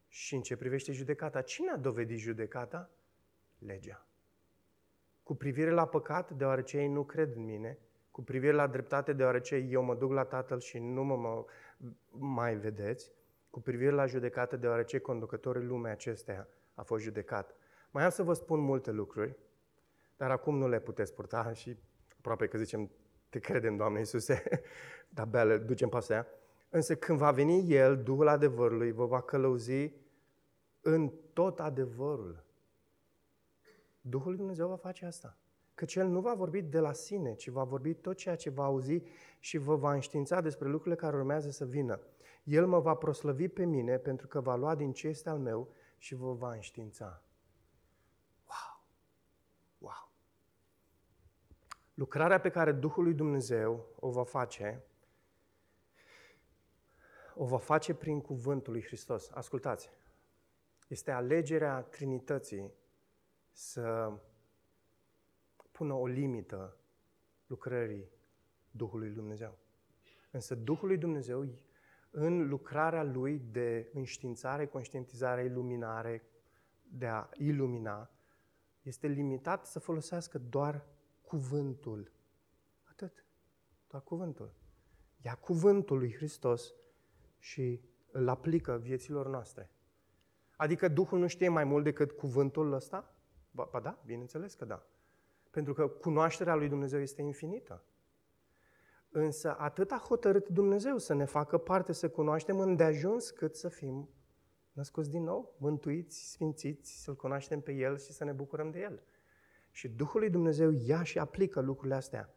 Și în ce privește judecata? Cine a dovedit judecata? Legea. Cu privire la păcat, deoarece ei nu cred în mine, cu privire la dreptate, deoarece eu mă duc la Tatăl și nu mă, mă mai vedeți, cu privire la judecată, deoarece conducătorul lumea acesteia a fost judecat. Mai am să vă spun multe lucruri, dar acum nu le puteți purta și aproape că zicem, te credem, Doamne Iisuse, dar abia le ducem pasul aia. Însă când va veni El, Duhul adevărului, vă va călăuzi în tot adevărul. Duhul lui Dumnezeu va face asta. Căci El nu va vorbi de la sine, ci va vorbi tot ceea ce va auzi și vă va înștiința despre lucrurile care urmează să vină. El mă va proslăvi pe mine pentru că va lua din ce este al meu și vă va înștiința. Wow! Wow! Lucrarea pe care Duhul lui Dumnezeu o va face, o va face prin cuvântul lui Hristos. Ascultați! Este alegerea Trinității să pună o limită lucrării Duhului Dumnezeu. Însă Duhul lui Dumnezeu în lucrarea lui de înștiințare, conștientizare, iluminare, de a ilumina, este limitat să folosească doar cuvântul. Atât. Doar cuvântul. Ia cuvântul lui Hristos și îl aplică vieților noastre. Adică Duhul nu știe mai mult decât cuvântul ăsta? Ba, ba da, bineînțeles că da. Pentru că cunoașterea lui Dumnezeu este infinită. Însă atât a hotărât Dumnezeu să ne facă parte, să cunoaștem îndeajuns cât să fim născuți din nou, mântuiți, sfințiți, să-L cunoaștem pe El și să ne bucurăm de El. Și Duhul lui Dumnezeu ia și aplică lucrurile astea.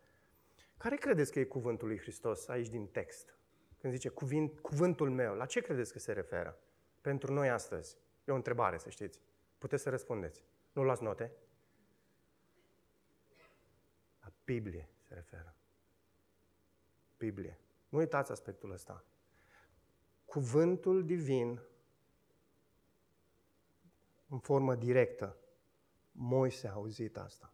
Care credeți că e cuvântul lui Hristos aici din text? Când zice cuvint, cuvântul meu, la ce credeți că se referă? Pentru noi astăzi. E o întrebare, să știți. Puteți să răspundeți. Nu luați note? La Biblie se referă. Biblie. Nu uitați aspectul ăsta. Cuvântul divin, în formă directă, Moise a auzit asta.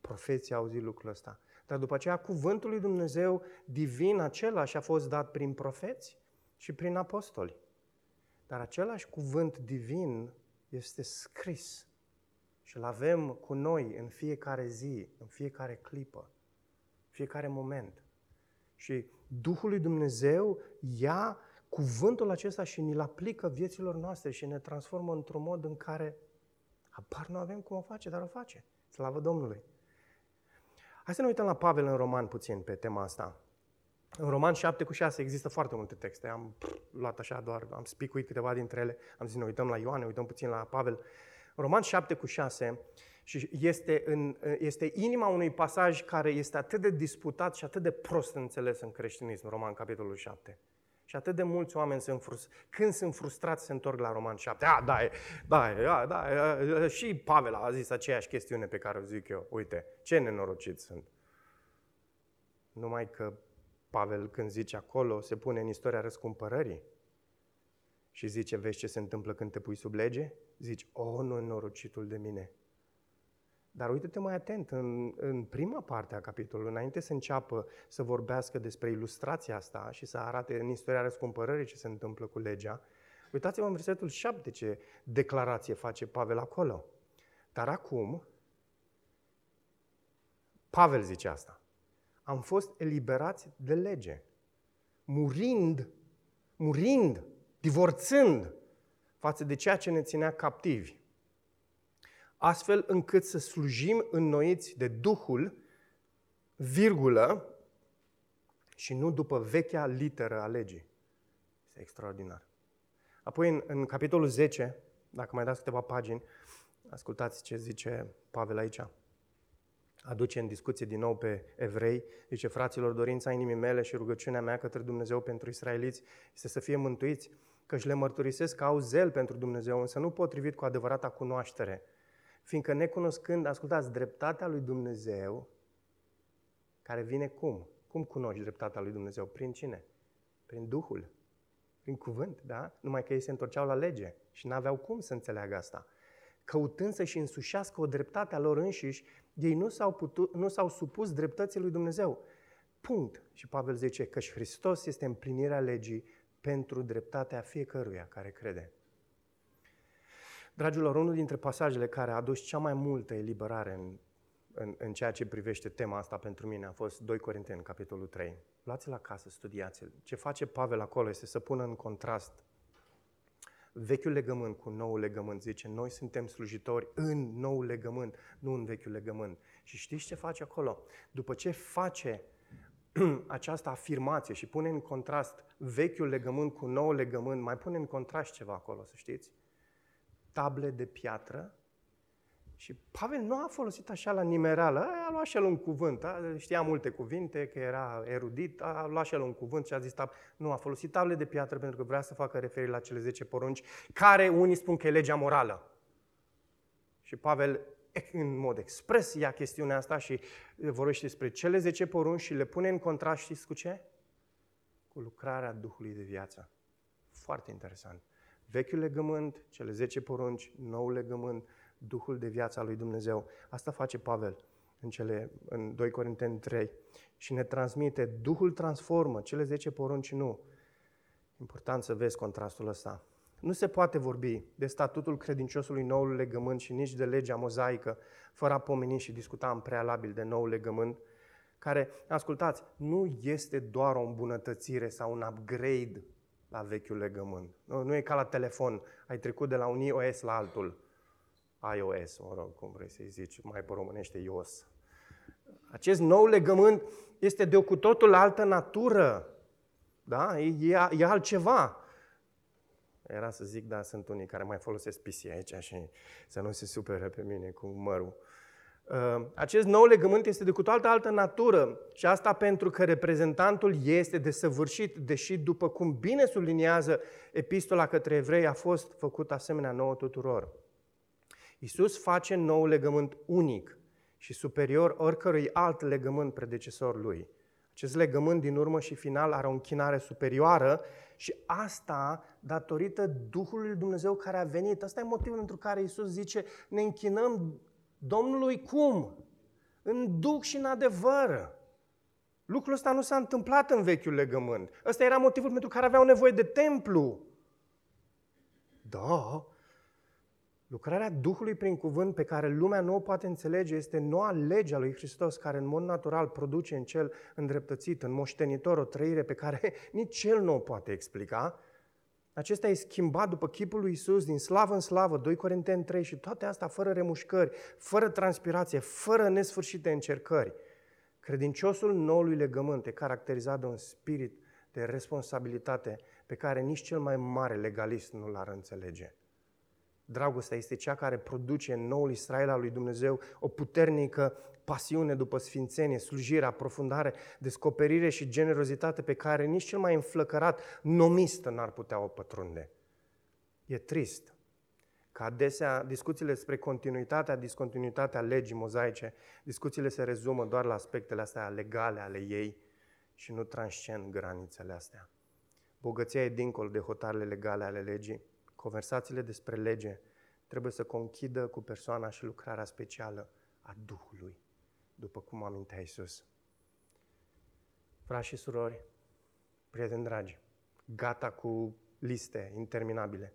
Profeții a auzit lucrul ăsta. Dar după aceea, cuvântul lui Dumnezeu divin același a fost dat prin profeți și prin apostoli. Dar același cuvânt divin este scris și îl avem cu noi în fiecare zi, în fiecare clipă, fiecare moment. Și Duhul lui Dumnezeu ia cuvântul acesta și ni-l aplică vieților noastre și ne transformă într-un mod în care apar nu avem cum o face, dar o face. Slavă Domnului! Hai să ne uităm la Pavel în roman puțin pe tema asta. În Roman 7 cu 6 există foarte multe texte. Am luat așa doar, am spicuit câteva dintre ele. Am zis, ne uităm la Ioan, ne uităm puțin la Pavel. În Roman 7 cu 6 și este, în, este inima unui pasaj care este atât de disputat și atât de prost înțeles în creștinism, Roman capitolul 7. Și atât de mulți oameni sunt frustrați. Când sunt frustrați, se întorc la Roman 7. A, da, e, da, e, da, da, e, și Pavel a zis aceeași chestiune pe care o zic eu. Uite, ce nenorociți sunt. Numai că Pavel, când zice acolo, se pune în istoria răscumpărării și zice, vezi ce se întâmplă când te pui sub lege? Zici, o, oh, nu norocitul de mine. Dar uite-te mai atent, în, în prima parte a capitolului, înainte să înceapă să vorbească despre ilustrația asta și să arate în istoria răscumpărării ce se întâmplă cu legea, uitați-vă în versetul 7 ce declarație face Pavel acolo. Dar acum, Pavel zice asta, am fost eliberați de lege, murind, murind, divorțând față de ceea ce ne ținea captivi astfel încât să slujim înnoiți de Duhul, virgulă, și nu după vechea literă a legii. Este extraordinar. Apoi, în, în capitolul 10, dacă mai dați câteva pagini, ascultați ce zice Pavel aici. Aduce în discuție din nou pe evrei, zice, fraților, dorința inimii mele și rugăciunea mea către Dumnezeu pentru israeliți este să fie mântuiți, că și le mărturisesc că au zel pentru Dumnezeu, însă nu potrivit cu adevărata cunoaștere Fiindcă necunoscând, ascultați, dreptatea lui Dumnezeu, care vine cum? Cum cunoști dreptatea lui Dumnezeu? Prin cine? Prin Duhul. Prin cuvânt, da? Numai că ei se întorceau la lege și n-aveau cum să înțeleagă asta. Căutând să-și însușească o dreptate a lor înșiși, ei nu s-au, putut, nu s-au supus dreptății lui Dumnezeu. Punct. Și Pavel zice că și Hristos este împlinirea legii pentru dreptatea fiecăruia care crede. Dragilor, unul dintre pasajele care a adus cea mai multă eliberare în, în, în ceea ce privește tema asta pentru mine a fost 2 Corinteni, capitolul 3. Luați-l acasă, studiați-l. Ce face Pavel acolo este să pună în contrast vechiul legământ cu noul legământ. Zice, noi suntem slujitori în noul legământ, nu în vechiul legământ. Și știți ce face acolo? După ce face această afirmație și pune în contrast vechiul legământ cu noul legământ, mai pune în contrast ceva acolo, să știți? Table de piatră și Pavel nu a folosit așa la nimereală, a luat și el un cuvânt, a, știa multe cuvinte, că era erudit, a luat și el un cuvânt și a zis, tab, nu, a folosit table de piatră pentru că vrea să facă referire la cele 10 porunci, care unii spun că e legea morală. Și Pavel, în mod expres, ia chestiunea asta și vorbește despre cele 10 porunci și le pune în contrast, știți cu ce? Cu lucrarea Duhului de viață. Foarte interesant. Vechiul legământ, cele 10 porunci, noul legământ, Duhul de viață al lui Dumnezeu. Asta face Pavel în, cele, în 2 Corinteni 3 și ne transmite, Duhul transformă, cele 10 porunci nu. Important să vezi contrastul ăsta. Nu se poate vorbi de statutul credinciosului noului legământ și nici de legea mozaică fără a pomeni și discuta în prealabil de nou legământ, care, ascultați, nu este doar o îmbunătățire sau un upgrade la vechiul legământ. Nu, nu e ca la telefon, ai trecut de la un iOS la altul. iOS, mă rog, cum vrei să-i zici, mai pe românește iOS. Acest nou legământ este de o cu totul altă natură. Da? E, e, e altceva. Era să zic, da, sunt unii care mai folosesc PC aici și să nu se supere pe mine cu mărul. Ă, acest nou legământ este de cu toată altă natură și asta pentru că reprezentantul este desăvârșit, deși după cum bine subliniază epistola către evrei a fost făcut asemenea nouă tuturor. Iisus face nou legământ unic și superior oricărui alt legământ predecesor lui. Acest legământ din urmă și final are o închinare superioară și asta datorită Duhului Dumnezeu care a venit. Asta e motivul pentru care Iisus zice ne închinăm Domnului cum? În duc și în adevăr. Lucrul ăsta nu s-a întâmplat în vechiul legământ. Ăsta era motivul pentru care aveau nevoie de templu. Da, lucrarea Duhului prin cuvânt pe care lumea nu o poate înțelege este noua lege a lui Hristos care în mod natural produce în cel îndreptățit, în moștenitor, o trăire pe care nici cel nu o poate explica, acesta e schimbat după chipul lui Isus din slavă în slavă, 2 Corinteni 3 și toate astea fără remușcări, fără transpirație, fără nesfârșite încercări. Credinciosul noului legământ e caracterizat de un spirit de responsabilitate pe care nici cel mai mare legalist nu l-ar înțelege. Dragostea este cea care produce în noul Israel al lui Dumnezeu o puternică pasiune după sfințenie, slujire, aprofundare, descoperire și generozitate pe care nici cel mai înflăcărat nomist n-ar putea o pătrunde. E trist că adesea discuțiile despre continuitatea, discontinuitatea legii mozaice, discuțiile se rezumă doar la aspectele astea legale ale ei și nu transcend granițele astea. Bogăția e dincolo de hotarele legale ale legii. Conversațiile despre lege trebuie să conchidă cu persoana și lucrarea specială a Duhului, după cum amintea Iisus. Frați și surori, prieteni dragi, gata cu liste interminabile.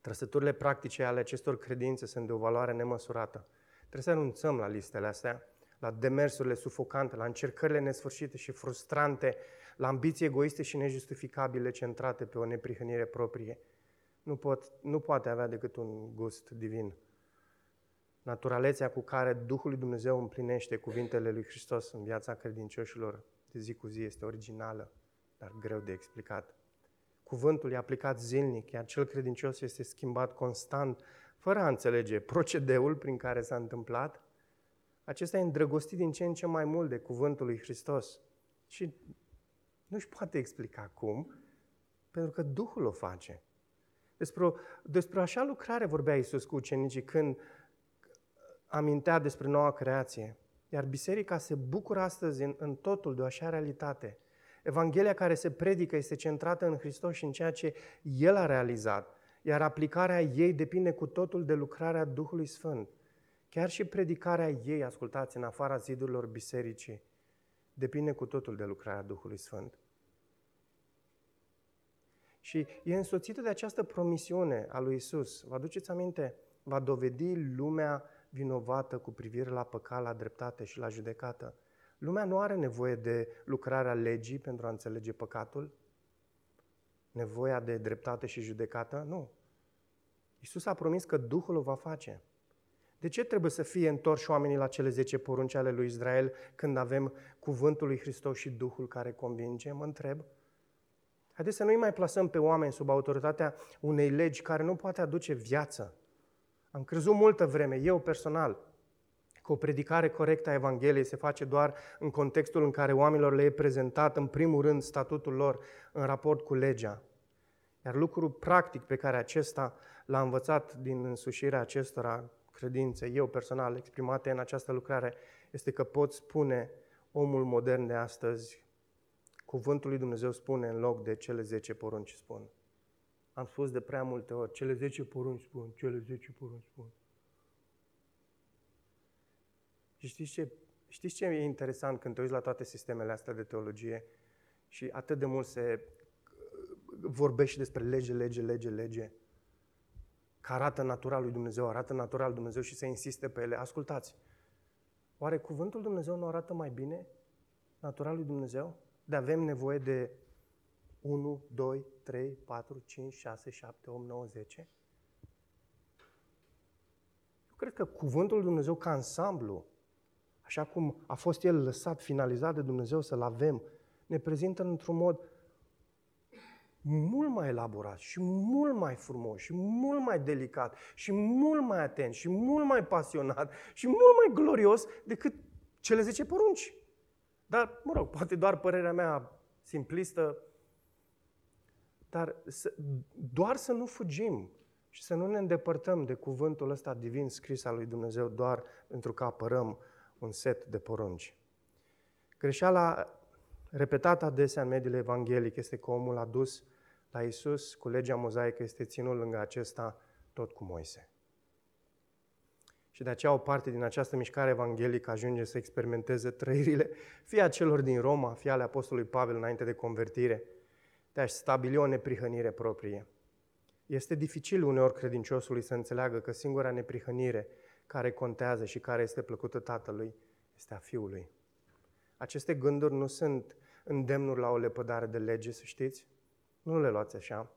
Trăsăturile practice ale acestor credințe sunt de o valoare nemăsurată. Trebuie să renunțăm la listele astea, la demersurile sufocante, la încercările nesfârșite și frustrante, la ambiții egoiste și nejustificabile centrate pe o neprihănire proprie. Nu, pot, nu poate avea decât un gust divin. Naturalețea cu care Duhul lui Dumnezeu împlinește cuvintele lui Hristos în viața credincioșilor de zi cu zi este originală, dar greu de explicat. Cuvântul e aplicat zilnic, iar cel credincios este schimbat constant, fără a înțelege procedeul prin care s-a întâmplat. Acesta e îndrăgostit din ce în ce mai mult de cuvântul lui Hristos. Și nu-și poate explica cum, pentru că Duhul o face. Despre, o, despre așa lucrare vorbea Iisus cu ucenicii când amintea despre noua creație. Iar biserica se bucură astăzi în, în totul de o așa realitate – Evanghelia care se predică este centrată în Hristos și în ceea ce El a realizat, iar aplicarea ei depinde cu totul de lucrarea Duhului Sfânt. Chiar și predicarea ei, ascultați, în afara zidurilor bisericii, depinde cu totul de lucrarea Duhului Sfânt. Și e însoțită de această promisiune a lui Isus. Vă aduceți aminte? Va dovedi lumea vinovată cu privire la păcat, la dreptate și la judecată. Lumea nu are nevoie de lucrarea legii pentru a înțelege păcatul, nevoia de dreptate și judecată, nu. Iisus a promis că Duhul o va face. De ce trebuie să fie întorși oamenii la cele 10 porunci ale lui Israel când avem cuvântul lui Hristos și Duhul care convinge? Mă întreb. Haideți să nu-i mai plasăm pe oameni sub autoritatea unei legi care nu poate aduce viață. Am crezut multă vreme, eu personal, că o predicare corectă a Evangheliei se face doar în contextul în care oamenilor le e prezentat, în primul rând, statutul lor în raport cu legea. Iar lucrul practic pe care acesta l-a învățat din însușirea acestora credințe, eu personal exprimate în această lucrare, este că pot spune omul modern de astăzi, cuvântul lui Dumnezeu spune în loc de cele 10 porunci spun. Am spus de prea multe ori, cele 10 porunci spun, cele 10 porunci spun. Și știți ce, știți ce e interesant când te uiți la toate sistemele astea de teologie și atât de mult se vorbește despre lege, lege, lege, lege, că arată natural lui Dumnezeu, arată natural lui Dumnezeu și se insiste pe ele. Ascultați, oare cuvântul Dumnezeu nu arată mai bine natural lui Dumnezeu? De avem nevoie de 1, 2, 3, 4, 5, 6, 7, 8, 9, 10? Eu cred că cuvântul lui Dumnezeu ca ansamblu așa cum a fost el lăsat, finalizat de Dumnezeu să-l avem, ne prezintă într-un mod mult mai elaborat și mult mai frumos și mult mai delicat și mult mai atent și mult mai pasionat și mult mai glorios decât cele 10 porunci. Dar, mă rog, poate doar părerea mea simplistă, dar să, doar să nu fugim și să nu ne îndepărtăm de cuvântul ăsta divin scris al lui Dumnezeu doar pentru că apărăm un set de porunci. Greșeala repetată adesea în mediul evanghelic este că omul a dus la Isus cu legea mozaică este ținut lângă acesta tot cu Moise. Și de aceea o parte din această mișcare evanghelică ajunge să experimenteze trăirile fie a celor din Roma, fie ale Apostolului Pavel înainte de convertire, de a-și stabili o neprihănire proprie. Este dificil uneori credinciosului să înțeleagă că singura neprihănire care contează și care este plăcută Tatălui este a Fiului. Aceste gânduri nu sunt îndemnuri la o lepădare de lege, să știți, nu le luați așa,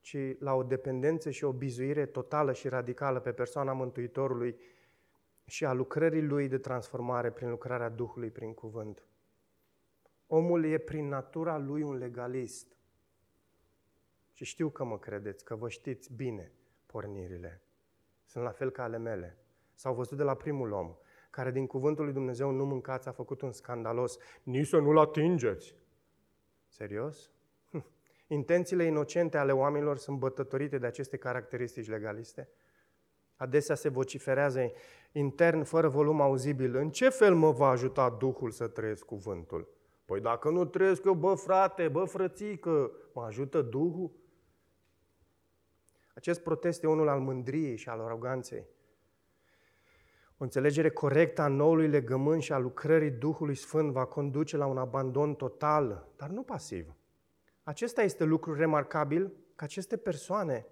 ci la o dependență și o bizuire totală și radicală pe persoana Mântuitorului și a lucrării lui de transformare prin lucrarea Duhului, prin cuvânt. Omul e prin natura lui un legalist. Și știu că mă credeți, că vă știți bine pornirile. Sunt la fel ca ale mele. S-au văzut de la primul om, care din cuvântul lui Dumnezeu nu mâncați, a făcut un scandalos. Nici să nu-l atingeți. Serios? Hm. Intențiile inocente ale oamenilor sunt bătătorite de aceste caracteristici legaliste? Adesea se vociferează intern, fără volum auzibil. În ce fel mă va ajuta Duhul să trăiesc cuvântul? Păi dacă nu trăiesc eu, bă frate, bă frățică, mă ajută Duhul? Acest protest e unul al mândriei și al aroganței. O înțelegere corectă a noului legământ și a lucrării Duhului Sfânt va conduce la un abandon total, dar nu pasiv. Acesta este lucru remarcabil că aceste persoane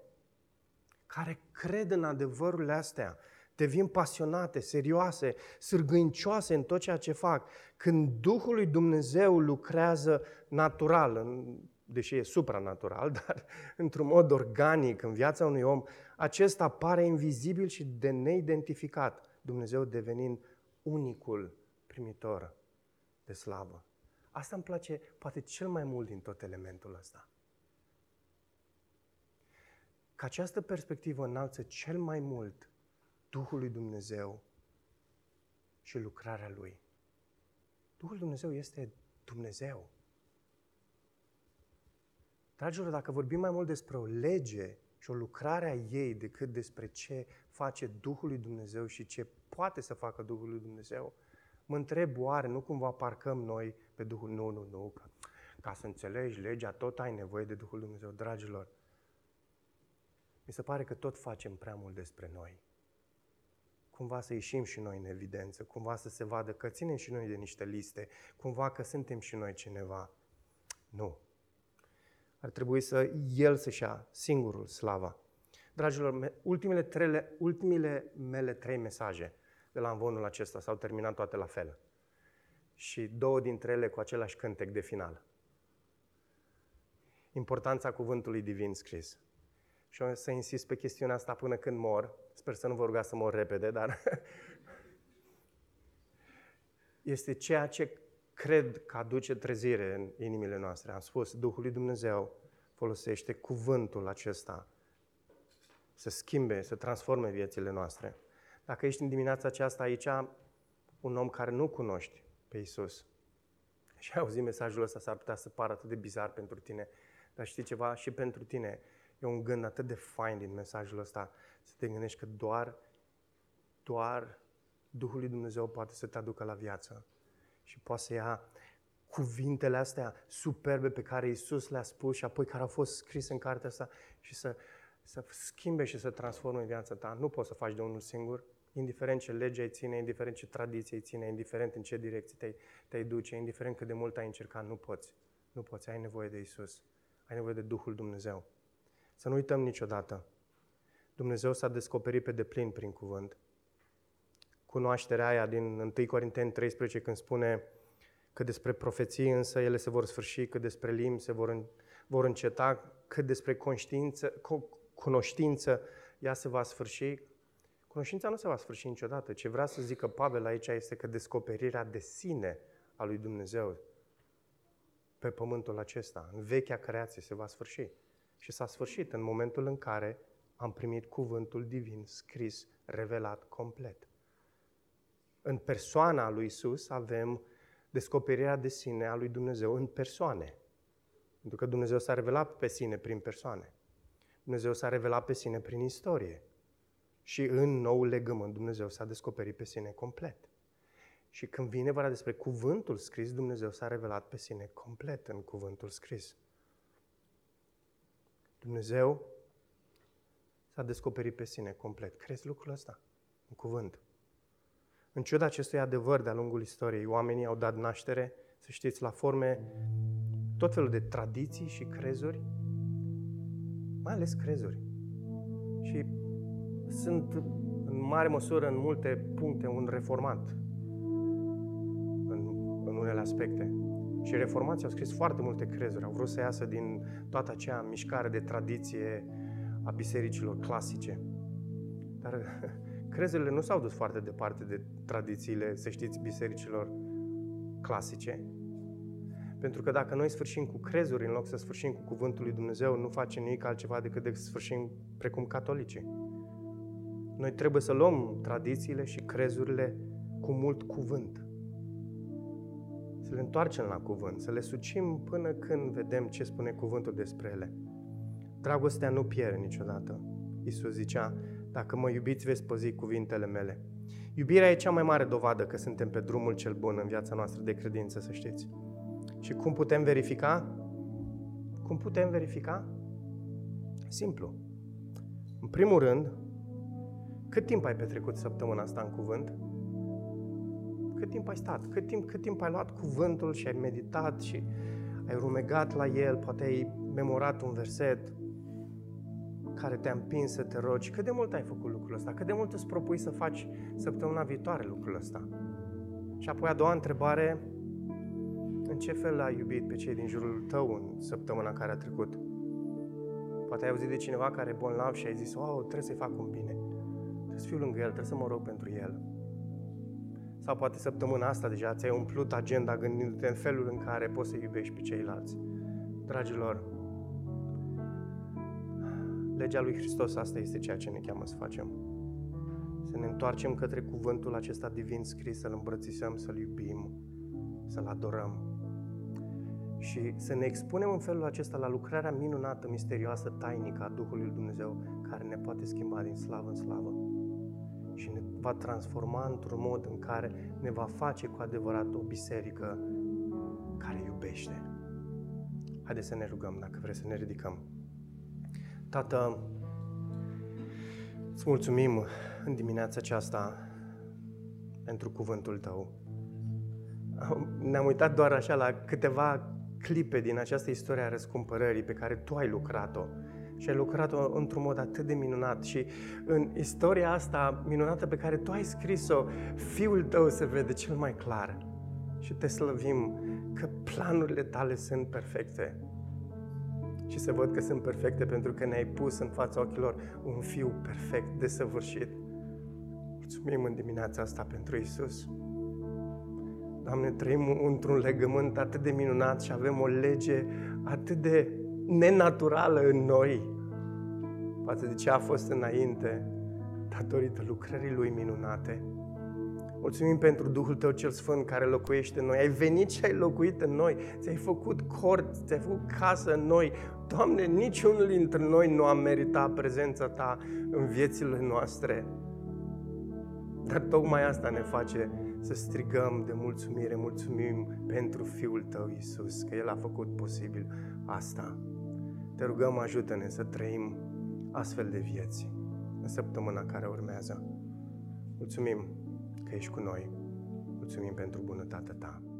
care cred în adevărurile astea, devin pasionate, serioase, sârgâncioase în tot ceea ce fac. Când Duhul lui Dumnezeu lucrează natural, în, deși e supranatural, dar într-un mod organic în viața unui om, acesta pare invizibil și de neidentificat, Dumnezeu devenind unicul primitor de slavă. Asta îmi place poate cel mai mult din tot elementul ăsta că această perspectivă înalță cel mai mult Duhul lui Dumnezeu și lucrarea Lui. Duhul Dumnezeu este Dumnezeu. Dragilor, dacă vorbim mai mult despre o lege și o lucrare a ei decât despre ce face Duhul lui Dumnezeu și ce poate să facă Duhul lui Dumnezeu, mă întreb oare nu cumva parcăm noi pe Duhul? Nu, nu, nu, că ca să înțelegi legea tot ai nevoie de Duhul lui Dumnezeu. Dragilor, mi se pare că tot facem prea mult despre noi. Cumva să ieșim și noi în evidență, cumva să se vadă că ținem și noi de niște liste, cumva că suntem și noi cineva. Nu. Ar trebui să El să-și ia singurul slava. Dragilor, ultimele, trele, ultimele mele trei mesaje de la învonul acesta s-au terminat toate la fel. Și două dintre ele cu același cântec de final. Importanța cuvântului divin scris. Și o să insist pe chestiunea asta până când mor. Sper să nu vă rugați să mor repede, dar este ceea ce cred că aduce trezire în inimile noastre. Am spus, Duhul lui Dumnezeu folosește cuvântul acesta să schimbe, să transforme viețile noastre. Dacă ești în dimineața aceasta aici, un om care nu cunoști pe Isus și auzi mesajul ăsta, s-ar putea să pară atât de bizar pentru tine, dar știi ceva? Și pentru tine E un gând atât de fain din mesajul ăsta, să te gândești că doar, doar Duhul lui Dumnezeu poate să te aducă la viață și poate să ia cuvintele astea superbe pe care Isus le-a spus și apoi care au fost scrise în cartea asta și să, să schimbe și să transforme viața ta. Nu poți să faci de unul singur, indiferent ce lege ai ține, indiferent ce tradiție ai ține, indiferent în ce direcție te-ai, te duce, indiferent cât de mult ai încercat, nu poți. Nu poți, ai nevoie de Isus. Ai nevoie de Duhul Dumnezeu. Să nu uităm niciodată. Dumnezeu s-a descoperit pe deplin prin cuvânt. Cunoașterea aia din 1 Corinteni 13 când spune că despre profeții însă ele se vor sfârși, că despre limbi se vor, vor înceta, că despre conștiință, cunoștință ea se va sfârși. Cunoștința nu se va sfârși niciodată. Ce vrea să zică Pavel aici este că descoperirea de sine a lui Dumnezeu pe pământul acesta, în vechea creație, se va sfârși și s-a sfârșit în momentul în care am primit cuvântul divin scris, revelat complet. În persoana lui Isus avem descoperirea de sine a lui Dumnezeu în persoane. Pentru că Dumnezeu s-a revelat pe sine prin persoane. Dumnezeu s-a revelat pe sine prin istorie. Și în nou legământ Dumnezeu s-a descoperit pe sine complet. Și când vine vorba despre cuvântul scris, Dumnezeu s-a revelat pe sine complet în cuvântul scris. Dumnezeu s-a descoperit pe sine complet. Crezi lucrul ăsta? În cuvânt. În ciuda acestui adevăr de-a lungul istoriei, oamenii au dat naștere, să știți, la forme tot felul de tradiții și crezuri, mai ales crezuri. Și sunt în mare măsură, în multe puncte, un reformat în, în unele aspecte. Și reformații au scris foarte multe crezuri, au vrut să iasă din toată acea mișcare de tradiție a bisericilor clasice. Dar Crezurile nu s-au dus foarte departe de tradițiile, să știți, bisericilor clasice. Pentru că dacă noi sfârșim cu crezuri în loc să sfârșim cu cuvântul lui Dumnezeu, nu face nimic altceva decât de sfârșim precum catolicii. Noi trebuie să luăm tradițiile și crezurile cu mult cuvânt. Să le întoarcem la cuvânt, să le sucim până când vedem ce spune cuvântul despre ele. Dragostea nu pierde niciodată. Isus zicea, dacă mă iubiți, veți păzi cuvintele mele. Iubirea e cea mai mare dovadă că suntem pe drumul cel bun în viața noastră de credință, să știți. Și cum putem verifica? Cum putem verifica? Simplu. În primul rând, cât timp ai petrecut săptămâna asta în cuvânt? Cât timp ai stat? Cât timp, cât timp ai luat cuvântul și ai meditat și ai rumegat la el, poate ai memorat un verset care te-a împins să te rogi. Cât de mult ai făcut lucrul ăsta? Cât de mult îți propui să faci săptămâna viitoare lucrul ăsta? Și apoi a doua întrebare, în ce fel ai iubit pe cei din jurul tău în săptămâna care a trecut? Poate ai auzit de cineva care e bolnav și ai zis, wow, trebuie să-i fac un bine. Trebuie să fiu lângă el, trebuie să mă rog pentru el. Sau poate săptămâna asta deja ți-ai umplut agenda gândindu-te în felul în care poți să iubești pe ceilalți. Dragilor, legea lui Hristos asta este ceea ce ne cheamă să facem. Să ne întoarcem către cuvântul acesta divin scris, să-L îmbrățișăm, să-L iubim, să-L adorăm. Și să ne expunem în felul acesta la lucrarea minunată, misterioasă, tainică a Duhului Dumnezeu, care ne poate schimba din slavă în slavă și ne va transforma într-un mod în care ne va face cu adevărat o biserică care iubește. Haideți să ne rugăm dacă vreți să ne ridicăm. Tată, îți mulțumim în dimineața aceasta pentru cuvântul Tău. Ne-am uitat doar așa la câteva clipe din această istorie a răscumpărării pe care Tu ai lucrat-o. Și ai lucrat-o într-un mod atât de minunat. Și în istoria asta minunată pe care Tu ai scris-o, Fiul Tău se vede cel mai clar. Și te slăvim că planurile Tale sunt perfecte și să văd că sunt perfecte pentru că ne-ai pus în fața ochilor un fiu perfect, desăvârșit. Mulțumim în dimineața asta pentru Isus. Doamne, trăim într-un legământ atât de minunat și avem o lege atât de nenaturală în noi față de ce a fost înainte, datorită lucrării Lui minunate. Mulțumim pentru Duhul Tău cel Sfânt care locuiește în noi. Ai venit și ai locuit în noi. Ți-ai făcut cort, ți-ai făcut casă în noi. Doamne, niciunul dintre noi nu a meritat prezența Ta în viețile noastre. Dar tocmai asta ne face să strigăm de mulțumire, mulțumim pentru Fiul Tău, Iisus, că El a făcut posibil asta. Te rugăm, ajută-ne să trăim astfel de vieți în săptămâna care urmează. Mulțumim! Că ești cu noi. Mulțumim pentru bunătatea ta. Amin.